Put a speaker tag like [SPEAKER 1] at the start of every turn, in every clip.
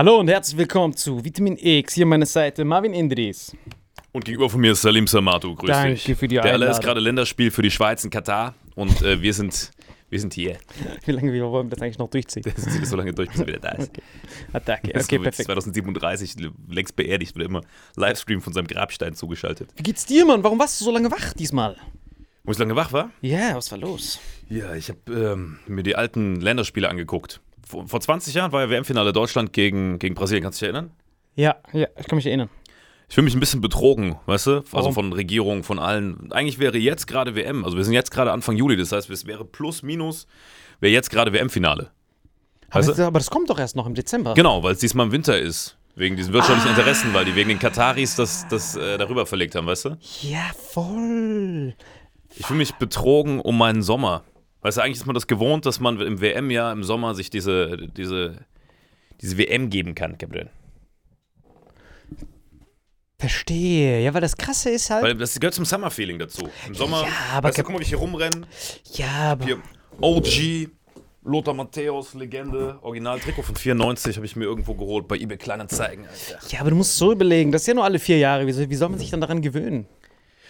[SPEAKER 1] Hallo und herzlich willkommen zu Vitamin X. Hier meine Seite Marvin Indris.
[SPEAKER 2] Und gegenüber von mir ist Salim Samatu. Grüß
[SPEAKER 1] Danke
[SPEAKER 2] dich.
[SPEAKER 1] für die
[SPEAKER 2] Der
[SPEAKER 1] Einladung.
[SPEAKER 2] ist gerade Länderspiel für die Schweiz in Katar und äh, wir, sind, wir sind hier.
[SPEAKER 1] Wie lange wir wollen wir das eigentlich noch durchziehen?
[SPEAKER 2] Das zieht so lange durch, bis er wieder da ist.
[SPEAKER 1] Attacke.
[SPEAKER 2] Das ist
[SPEAKER 1] Okay,
[SPEAKER 2] so
[SPEAKER 1] perfekt.
[SPEAKER 2] 2037 längst beerdigt, wird immer Livestream von seinem Grabstein zugeschaltet.
[SPEAKER 1] Wie geht's dir, Mann? Warum warst du so lange wach diesmal?
[SPEAKER 2] Wo ich lange wach war?
[SPEAKER 1] Ja, was war los?
[SPEAKER 2] Ja, ich habe ähm, mir die alten Länderspiele angeguckt. Vor, vor 20 Jahren war ja WM-Finale Deutschland gegen, gegen Brasilien. Kannst du dich erinnern?
[SPEAKER 1] Ja, ja, ich kann mich erinnern.
[SPEAKER 2] Ich fühle mich ein bisschen betrogen, weißt du? Also
[SPEAKER 1] Warum?
[SPEAKER 2] von Regierung, von allen. Eigentlich wäre jetzt gerade WM. Also wir sind jetzt gerade Anfang Juli. Das heißt, es wäre plus, minus, wäre jetzt gerade WM-Finale.
[SPEAKER 1] Aber,
[SPEAKER 2] Weißt
[SPEAKER 1] das,
[SPEAKER 2] du?
[SPEAKER 1] aber das kommt doch erst noch im Dezember.
[SPEAKER 2] Genau, weil es diesmal im Winter ist. Wegen diesen wirtschaftlichen Interessen, weil die wegen den Kataris das, das äh, darüber verlegt haben, weißt du?
[SPEAKER 1] Ja, voll.
[SPEAKER 2] Ich fühle mich betrogen um meinen Sommer. Weißt du, eigentlich ist man das gewohnt, dass man im WM-Jahr im Sommer sich diese, diese, diese WM geben kann, Gabriel.
[SPEAKER 1] Verstehe. Ja, weil das Krasse ist halt.
[SPEAKER 2] Weil das gehört zum Summer-Feeling dazu. Im Sommer,
[SPEAKER 1] Ja, aber
[SPEAKER 2] weißt du, guck mal, wie ich hier rumrenne.
[SPEAKER 1] ja, aber.
[SPEAKER 2] Hier, OG, Lothar Matthäus, Legende, Original-Trikot von 94 habe ich mir irgendwo geholt bei eBay Kleinanzeigen, Alter.
[SPEAKER 1] Ja, aber du musst so überlegen, das ist ja nur alle vier Jahre. Wie soll, wie soll man sich dann daran gewöhnen?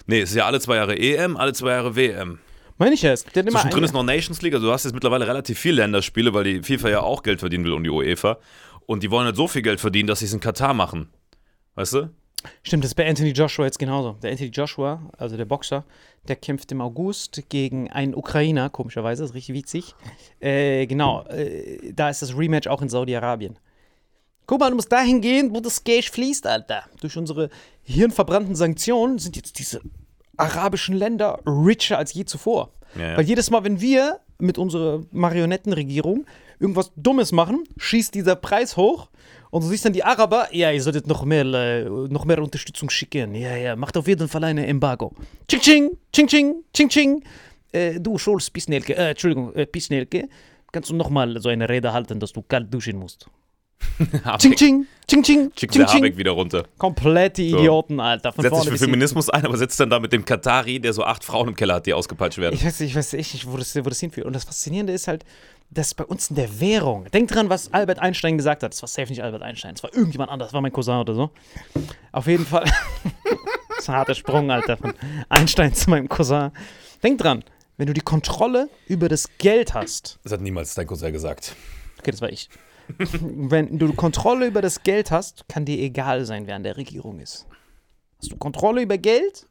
[SPEAKER 2] Nee, es ist ja alle zwei Jahre EM, alle zwei Jahre WM.
[SPEAKER 1] Meine ich ja, es gibt
[SPEAKER 2] Zwischendrin
[SPEAKER 1] eine-
[SPEAKER 2] ist noch Nations League, also du hast jetzt mittlerweile relativ viele Länderspiele, weil die FIFA ja auch Geld verdienen will und die UEFA. Und die wollen halt so viel Geld verdienen, dass sie es in Katar machen. Weißt du?
[SPEAKER 1] Stimmt, das ist bei Anthony Joshua jetzt genauso. Der Anthony Joshua, also der Boxer, der kämpft im August gegen einen Ukrainer, komischerweise, ist richtig witzig. Äh, genau, äh, da ist das Rematch auch in Saudi-Arabien. Guck mal, du musst dahin gehen, wo das Cash fließt, Alter. Durch unsere hirnverbrannten Sanktionen sind jetzt diese arabischen Länder richer als je zuvor.
[SPEAKER 2] Ja, ja.
[SPEAKER 1] Weil jedes Mal, wenn wir mit unserer Marionettenregierung irgendwas Dummes machen, schießt dieser Preis hoch und du siehst dann die Araber, ja, ihr solltet noch mehr, äh, noch mehr Unterstützung schicken. Ja, ja, macht auf jeden Fall eine Embargo. Ching, ching, ching, ching, ching, ching. äh, du Schulz Pisnelke, äh, Entschuldigung, äh, Pisnelke, kannst du nochmal so eine Rede halten, dass du kalt duschen musst? Ching, ching, ching, ching, ching,
[SPEAKER 2] wir Habeck
[SPEAKER 1] ching.
[SPEAKER 2] wieder runter.
[SPEAKER 1] Komplette Idioten, Alter. Von
[SPEAKER 2] Setzt sich
[SPEAKER 1] vorne
[SPEAKER 2] für. Feminismus ein, aber sitzt dann da mit dem Katari, der so acht Frauen im Keller hat, die ausgepeitscht werden.
[SPEAKER 1] Ich weiß, ich weiß echt nicht, wo das, wo das hinführt. Und das Faszinierende ist halt, dass bei uns in der Währung, denk dran, was Albert Einstein gesagt hat. Das war safe nicht Albert Einstein, das war irgendjemand anders, das war mein Cousin oder so. Auf jeden Fall. das ist ein harter Sprung, Alter, von Einstein zu meinem Cousin. Denk dran, wenn du die Kontrolle über das Geld hast,
[SPEAKER 2] Das hat niemals dein Cousin gesagt.
[SPEAKER 1] okay, das war ich. Wenn du Kontrolle über das Geld hast, kann dir egal sein, wer an der Regierung ist. Hast du Kontrolle über Geld?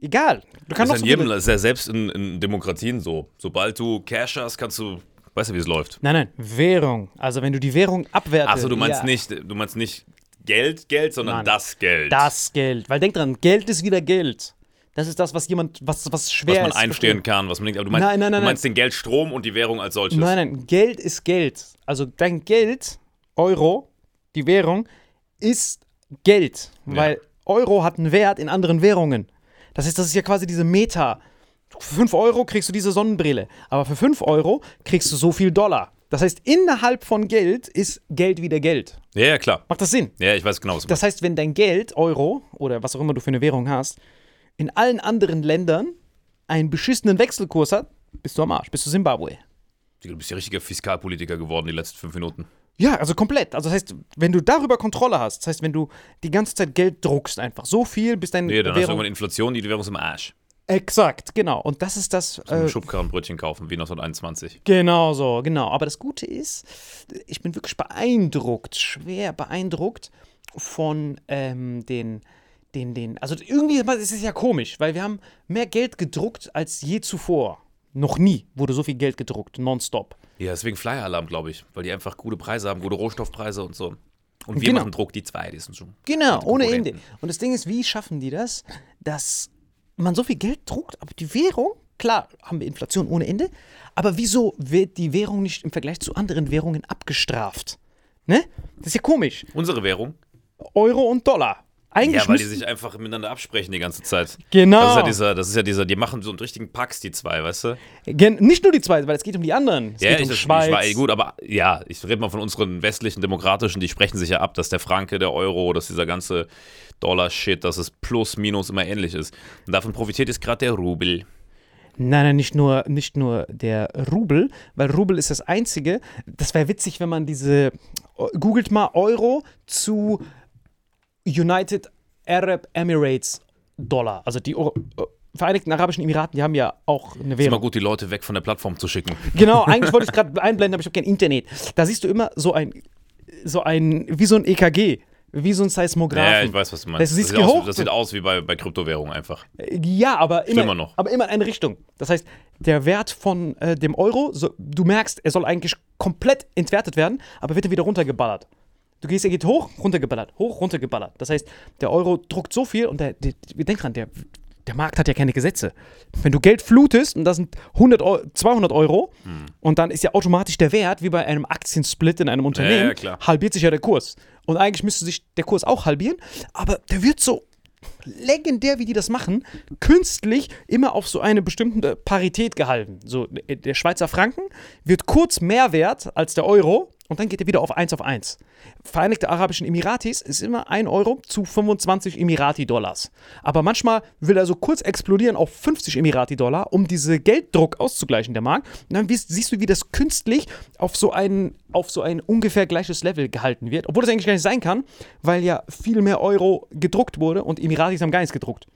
[SPEAKER 1] Egal. Du
[SPEAKER 2] Das
[SPEAKER 1] kannst
[SPEAKER 2] ist, in
[SPEAKER 1] so
[SPEAKER 2] jedem, das ist ja selbst in, in Demokratien so. Sobald du Cash hast, kannst du, weißt du, wie es läuft.
[SPEAKER 1] Nein, nein, Währung. Also wenn du die Währung abwertest.
[SPEAKER 2] Achso, du meinst
[SPEAKER 1] ja,
[SPEAKER 2] nicht, du meinst nicht Geld, Geld, sondern
[SPEAKER 1] Nein.
[SPEAKER 2] das Geld.
[SPEAKER 1] Das Geld. Weil denk dran, Geld ist wieder Geld. Das ist das, was jemand, was, was
[SPEAKER 2] was
[SPEAKER 1] schwer
[SPEAKER 2] man
[SPEAKER 1] ist.
[SPEAKER 2] einstehen kann, was man denkt. Aber du meinst,
[SPEAKER 1] Nein, nein, nein,
[SPEAKER 2] du meinst den Geldstrom und die Währung als solches.
[SPEAKER 1] Nein, nein, Geld ist Geld. Also dein Geld, Euro, die Währung, ist Geld. Weil Euro hat einen Wert in anderen Währungen. Das heißt, das ist ja quasi diese Meta. Für 5 Euro kriegst du diese Sonnenbrille. Aber für 5 Euro kriegst du so viel Dollar. Das heißt, innerhalb von Geld ist Geld wieder Geld.
[SPEAKER 2] Ja, ja, klar.
[SPEAKER 1] Macht das Sinn?
[SPEAKER 2] Ja, ich weiß genau, was du
[SPEAKER 1] Das heißt, wenn dein Geld, Euro oder was auch immer du für eine Währung hast, in allen anderen Ländern einen beschissenen Wechselkurs hat, bist du am Arsch, bist du Zimbabwe.
[SPEAKER 2] meinst. Du bist ja richtiger Fiskalpolitiker geworden die letzten fünf Minuten.
[SPEAKER 1] Ja, also komplett. Also das heißt, wenn du darüber Kontrolle hast, das heißt, wenn du die ganze Zeit Geld druckst einfach, so viel, bis deine
[SPEAKER 2] Nee, dann hast du
[SPEAKER 1] Währung...
[SPEAKER 2] irgendwann Inflation, die Währung ist im Arsch.
[SPEAKER 1] Exakt, genau. Und das ist das... Äh,
[SPEAKER 2] Schubkarrenbrötchen kaufen, wie 1921.
[SPEAKER 1] genau so, genau. Aber das Gute ist, ich bin wirklich beeindruckt, schwer beeindruckt von ähm, den... Den, den, also irgendwie ist es ja komisch, weil wir haben mehr Geld gedruckt als je zuvor. Noch nie wurde so viel Geld gedruckt, nonstop.
[SPEAKER 2] Ja, deswegen Flyer-Alarm, glaube ich. Weil die einfach gute Preise haben, gute Rohstoffpreise und so. Und wir
[SPEAKER 1] Genau.
[SPEAKER 2] machen Druck, die zwei, die sind schon.
[SPEAKER 1] Genau, ohne. Ende. Und das Ding ist, wie schaffen die das, dass man so viel Geld druckt, aber die Währung, klar, haben wir Inflation ohne Ende, aber wieso wird die Währung nicht im Vergleich zu anderen Währungen abgestraft? Ne? Das ist ja komisch.
[SPEAKER 2] Unsere Währung?
[SPEAKER 1] Euro und Dollar. Eigentlich
[SPEAKER 2] Ja, weil die sich einfach miteinander absprechen die ganze Zeit.
[SPEAKER 1] Genau.
[SPEAKER 2] Das ist ja dieser, das ist ja dieser, die machen so einen richtigen Pax, die zwei, weißt du?
[SPEAKER 1] Gen nicht nur die zwei, weil es geht um die anderen. Es
[SPEAKER 2] Ja,
[SPEAKER 1] geht
[SPEAKER 2] ich,
[SPEAKER 1] um
[SPEAKER 2] das,
[SPEAKER 1] Schweiz.
[SPEAKER 2] ich war, gut, aber ja, ich rede mal von unseren westlichen Demokratischen, die sprechen sich ja ab, dass der Franke, der Euro, dass dieser ganze Dollar-Shit, dass es plus, minus immer ähnlich ist. Und davon profitiert jetzt gerade der Rubel.
[SPEAKER 1] Nein, nein, nicht nur, nicht nur der Rubel, weil Rubel ist das einzige. Das wäre witzig, wenn man diese. Googelt mal Euro zu United Arab Emirates Dollar. Also die äh, Vereinigten Arabischen Emiraten, die haben ja auch eine
[SPEAKER 2] Ist immer
[SPEAKER 1] Währung.
[SPEAKER 2] gut, die Leute weg von der Plattform zu schicken.
[SPEAKER 1] Genau, eigentlich wollte ich es gerade einblenden, aber ich habe kein Internet. Da siehst du immer so ein, so ein, wie so ein EKG, wie so ein Seismographen.
[SPEAKER 2] Ja, ich weiß, was du meinst.
[SPEAKER 1] Das sieht
[SPEAKER 2] sieht, aus, das sieht aus wie bei, bei Kryptowährungen einfach.
[SPEAKER 1] Ja, aber immer,
[SPEAKER 2] Schlimmer noch.
[SPEAKER 1] aber immer in eine Richtung. Das heißt, der Wert von äh, dem Euro, so, du merkst, er soll eigentlich komplett entwertet werden, aber wird er wieder runtergeballert. Du gehst, er geht hoch, runtergeballert, hoch, runtergeballert. Das heißt, der Euro druckt so viel und der, der, denk dran, der, der Markt hat ja keine Gesetze. Wenn du Geld flutest und das sind 100 Euro, 200 Euro
[SPEAKER 2] Hm.
[SPEAKER 1] und dann ist ja automatisch der Wert, wie bei einem Aktiensplit in einem Unternehmen,
[SPEAKER 2] ja, klar.
[SPEAKER 1] halbiert sich ja der Kurs. Und eigentlich müsste sich der Kurs auch halbieren, aber der wird so legendär, wie die das machen, künstlich immer auf so eine bestimmte Parität gehalten. So, der Schweizer Franken wird kurz mehr wert als der Euro und dann geht er wieder auf 1 auf 1. Vereinigte Arabischen Emiratis ist immer 1 Euro zu 25 Emirati-Dollars. Aber manchmal will er so kurz explodieren auf 50 Emirati-Dollar, um diese Gelddruck auszugleichen, der Markt. Und dann siehst, du, wie das künstlich auf so, ein, auf so ein ungefähr gleiches Level gehalten wird. Obwohl das eigentlich gar nicht sein kann, weil ja viel mehr Euro gedruckt wurde und Emiratis haben gar nichts gedruckt.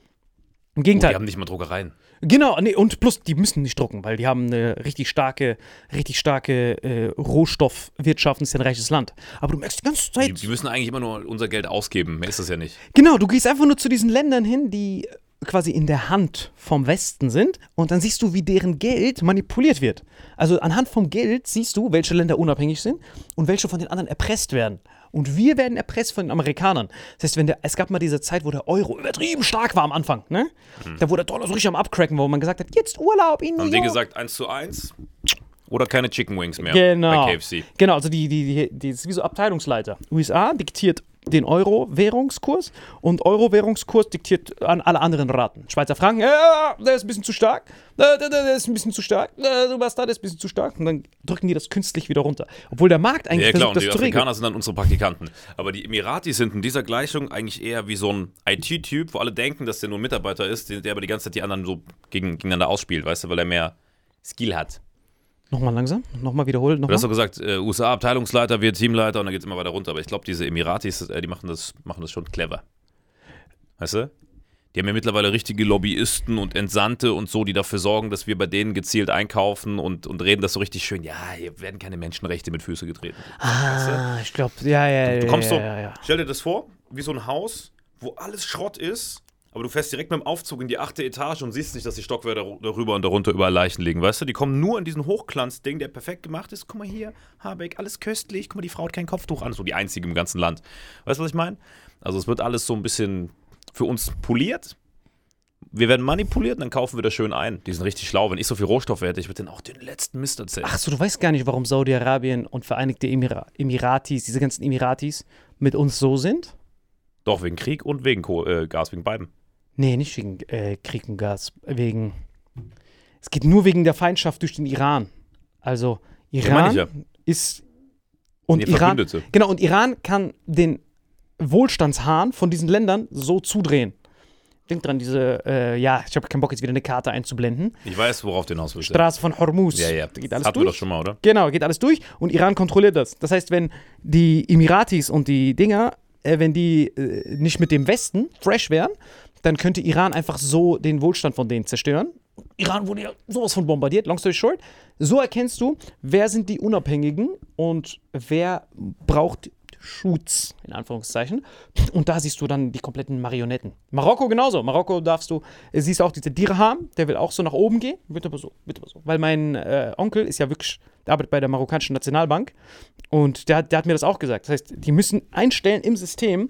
[SPEAKER 1] Im
[SPEAKER 2] Die
[SPEAKER 1] Gegenteil.
[SPEAKER 2] haben nicht mal Druckereien.
[SPEAKER 1] Genau, nee, und plus, die müssen nicht drucken, weil die haben eine richtig starke, richtig starke äh, Rohstoffwirtschaft und ist ja ein reiches Land. Aber du merkst die ganze Zeit.
[SPEAKER 2] Die, die müssen eigentlich immer nur unser Geld ausgeben. Mehr ist das ja nicht.
[SPEAKER 1] Genau, du gehst einfach nur zu diesen Ländern hin, die quasi in der Hand vom Westen sind und dann siehst du, wie deren Geld manipuliert wird. Also anhand vom Geld siehst du, welche Länder unabhängig sind und welche von den anderen erpresst werden. Und wir werden erpresst von den Amerikanern. Das heißt, wenn der, es gab mal diese Zeit, wo der Euro übertrieben stark war am Anfang, ne? Da wo der Dollar so richtig am Abcracken wo man gesagt hat, jetzt Urlaub in New
[SPEAKER 2] Haben die
[SPEAKER 1] York.
[SPEAKER 2] gesagt 1 zu 1 oder keine Chicken Wings mehr
[SPEAKER 1] Genau.
[SPEAKER 2] bei KFC?
[SPEAKER 1] Genau, also die, die, die, die ist wie so Abteilungsleiter. USA diktiert den Euro-Währungskurs und Euro-Währungskurs diktiert an alle anderen Raten. Schweizer Franken, ja, der ist ein bisschen zu stark, der, der, der ist ein bisschen zu stark, der, du warst da, der ist ein bisschen zu stark und dann drücken die das künstlich wieder runter. Obwohl der Markt eigentlich
[SPEAKER 2] Ja, klar,
[SPEAKER 1] versucht,
[SPEAKER 2] und die
[SPEAKER 1] das zu regeln.
[SPEAKER 2] Afrikaner sind dann unsere Praktikanten. Aber die Emiratis sind in dieser Gleichung eigentlich eher wie so ein IT-Typ, wo alle denken, dass der nur ein Mitarbeiter ist, der der aber die ganze Zeit die anderen so gegen, gegeneinander ausspielt, weißt du, weil er mehr Skill hat.
[SPEAKER 1] Nochmal langsam, nochmal wiederholen,
[SPEAKER 2] Du hast doch gesagt, äh, USA-Abteilungsleiter wird Teamleiter und dann geht es immer weiter runter. Aber ich glaube, diese Emiratis, äh, die machen das, machen das schon clever. Weißt du? Die haben ja mittlerweile richtige Lobbyisten und Entsandte und so, die dafür sorgen, dass wir bei denen gezielt einkaufen und, und reden das so richtig schön. Ja, hier werden keine Menschenrechte mit Füße getreten.
[SPEAKER 1] Ah, ich glaube, ja, ja, ja.
[SPEAKER 2] Du kommst
[SPEAKER 1] ja,
[SPEAKER 2] so,
[SPEAKER 1] ja, ja.
[SPEAKER 2] stell dir das vor, wie so ein Haus, wo alles Schrott ist, aber du fährst direkt mit dem Aufzug in die achte Etage und siehst nicht, dass die Stockwerke dar- darüber und darunter überall Leichen liegen, weißt du? Die kommen nur in diesen Hochglanzding, der perfekt gemacht ist. Guck mal hier, Habeck, alles köstlich. Guck mal, die Frau hat kein Kopftuch an. So die einzige im ganzen Land. Weißt du, was ich meine? Also es wird alles so ein bisschen für uns poliert. Wir werden manipuliert und dann kaufen wir das schön ein. Die sind richtig schlau. Wenn ich so viel Rohstoffe hätte, ich würde denen auch den letzten Mist erzählen.
[SPEAKER 1] Ach so, du weißt gar nicht, warum Saudi-Arabien und Vereinigte Emira Emiratis, diese ganzen Emiratis, mit uns so sind?
[SPEAKER 2] Doch, wegen Krieg und wegen äh, Gas, wegen beiden.
[SPEAKER 1] Nee, nicht wegen äh, Krieg und Gas, wegen. Es geht nur wegen der Feindschaft durch den Iran. Also, Iran
[SPEAKER 2] ja.
[SPEAKER 1] ist. Und Iran. Genau, und Iran kann den Wohlstandshahn von diesen Ländern so zudrehen. Denk dran, diese, äh, ja, ich habe keinen Bock, jetzt wieder eine Karte einzublenden.
[SPEAKER 2] Ich weiß, worauf du hinaus willst.
[SPEAKER 1] Straße von Hormuz.
[SPEAKER 2] Ja, ja.
[SPEAKER 1] Geht
[SPEAKER 2] Das
[SPEAKER 1] alles
[SPEAKER 2] hatten wir
[SPEAKER 1] durch.
[SPEAKER 2] doch schon mal, oder?
[SPEAKER 1] Genau, geht alles durch und Iran kontrolliert das. Das heißt, wenn die Emiratis und die Dinger, äh, wenn die äh, nicht mit dem Westen fresh wären, dann könnte Iran einfach so den Wohlstand von denen zerstören. Iran wurde ja sowas von bombardiert, long story short. So erkennst du, wer sind die Unabhängigen und wer braucht Schutz, in Anführungszeichen. Und da siehst du dann die kompletten Marionetten. Marokko genauso. Marokko darfst du, äh, siehst auch diese Dirham, der will auch so nach oben gehen. Wird aber so, wird aber so. Weil mein äh, Onkel ist ja wirklich, arbeitet bei der marokkanischen Nationalbank. Und der, hat- der hat mir das auch gesagt. Das heißt, die müssen einstellen im System,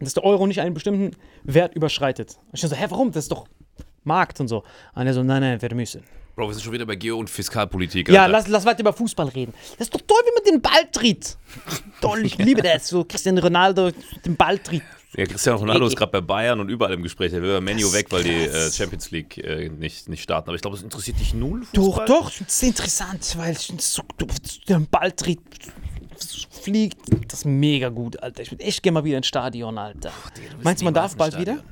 [SPEAKER 1] dass der Euro nicht einen bestimmten Wert überschreitet. Und ich so, hä, warum? Das ist doch Markt und so. Und er so, nein, nein, wir müssen.
[SPEAKER 2] Bro, wir sind schon wieder bei Geo- und Fiskalpolitik.
[SPEAKER 1] Ja,
[SPEAKER 2] Alter.
[SPEAKER 1] lass, lass weiter über Fußball reden. Das ist doch toll, wie man den Ball tritt. Toll, ich liebe das. So Cristiano Ronaldo den Ball tritt.
[SPEAKER 2] Ja, Cristiano Ronaldo ist gerade bei Bayern und überall im Gespräch. Er will bei Menu weg, weil die äh, Champions League äh, nicht, nicht starten. Aber ich glaube, es interessiert dich null,
[SPEAKER 1] Doch,
[SPEAKER 2] Fußball?
[SPEAKER 1] doch, ich find's interessant, weil so, der Ball tritt, fliegt. Das ist mega gut, Alter. Ich würde echt gerne mal wieder ins Stadion, Alter. Meinst du, man darf bald wieder?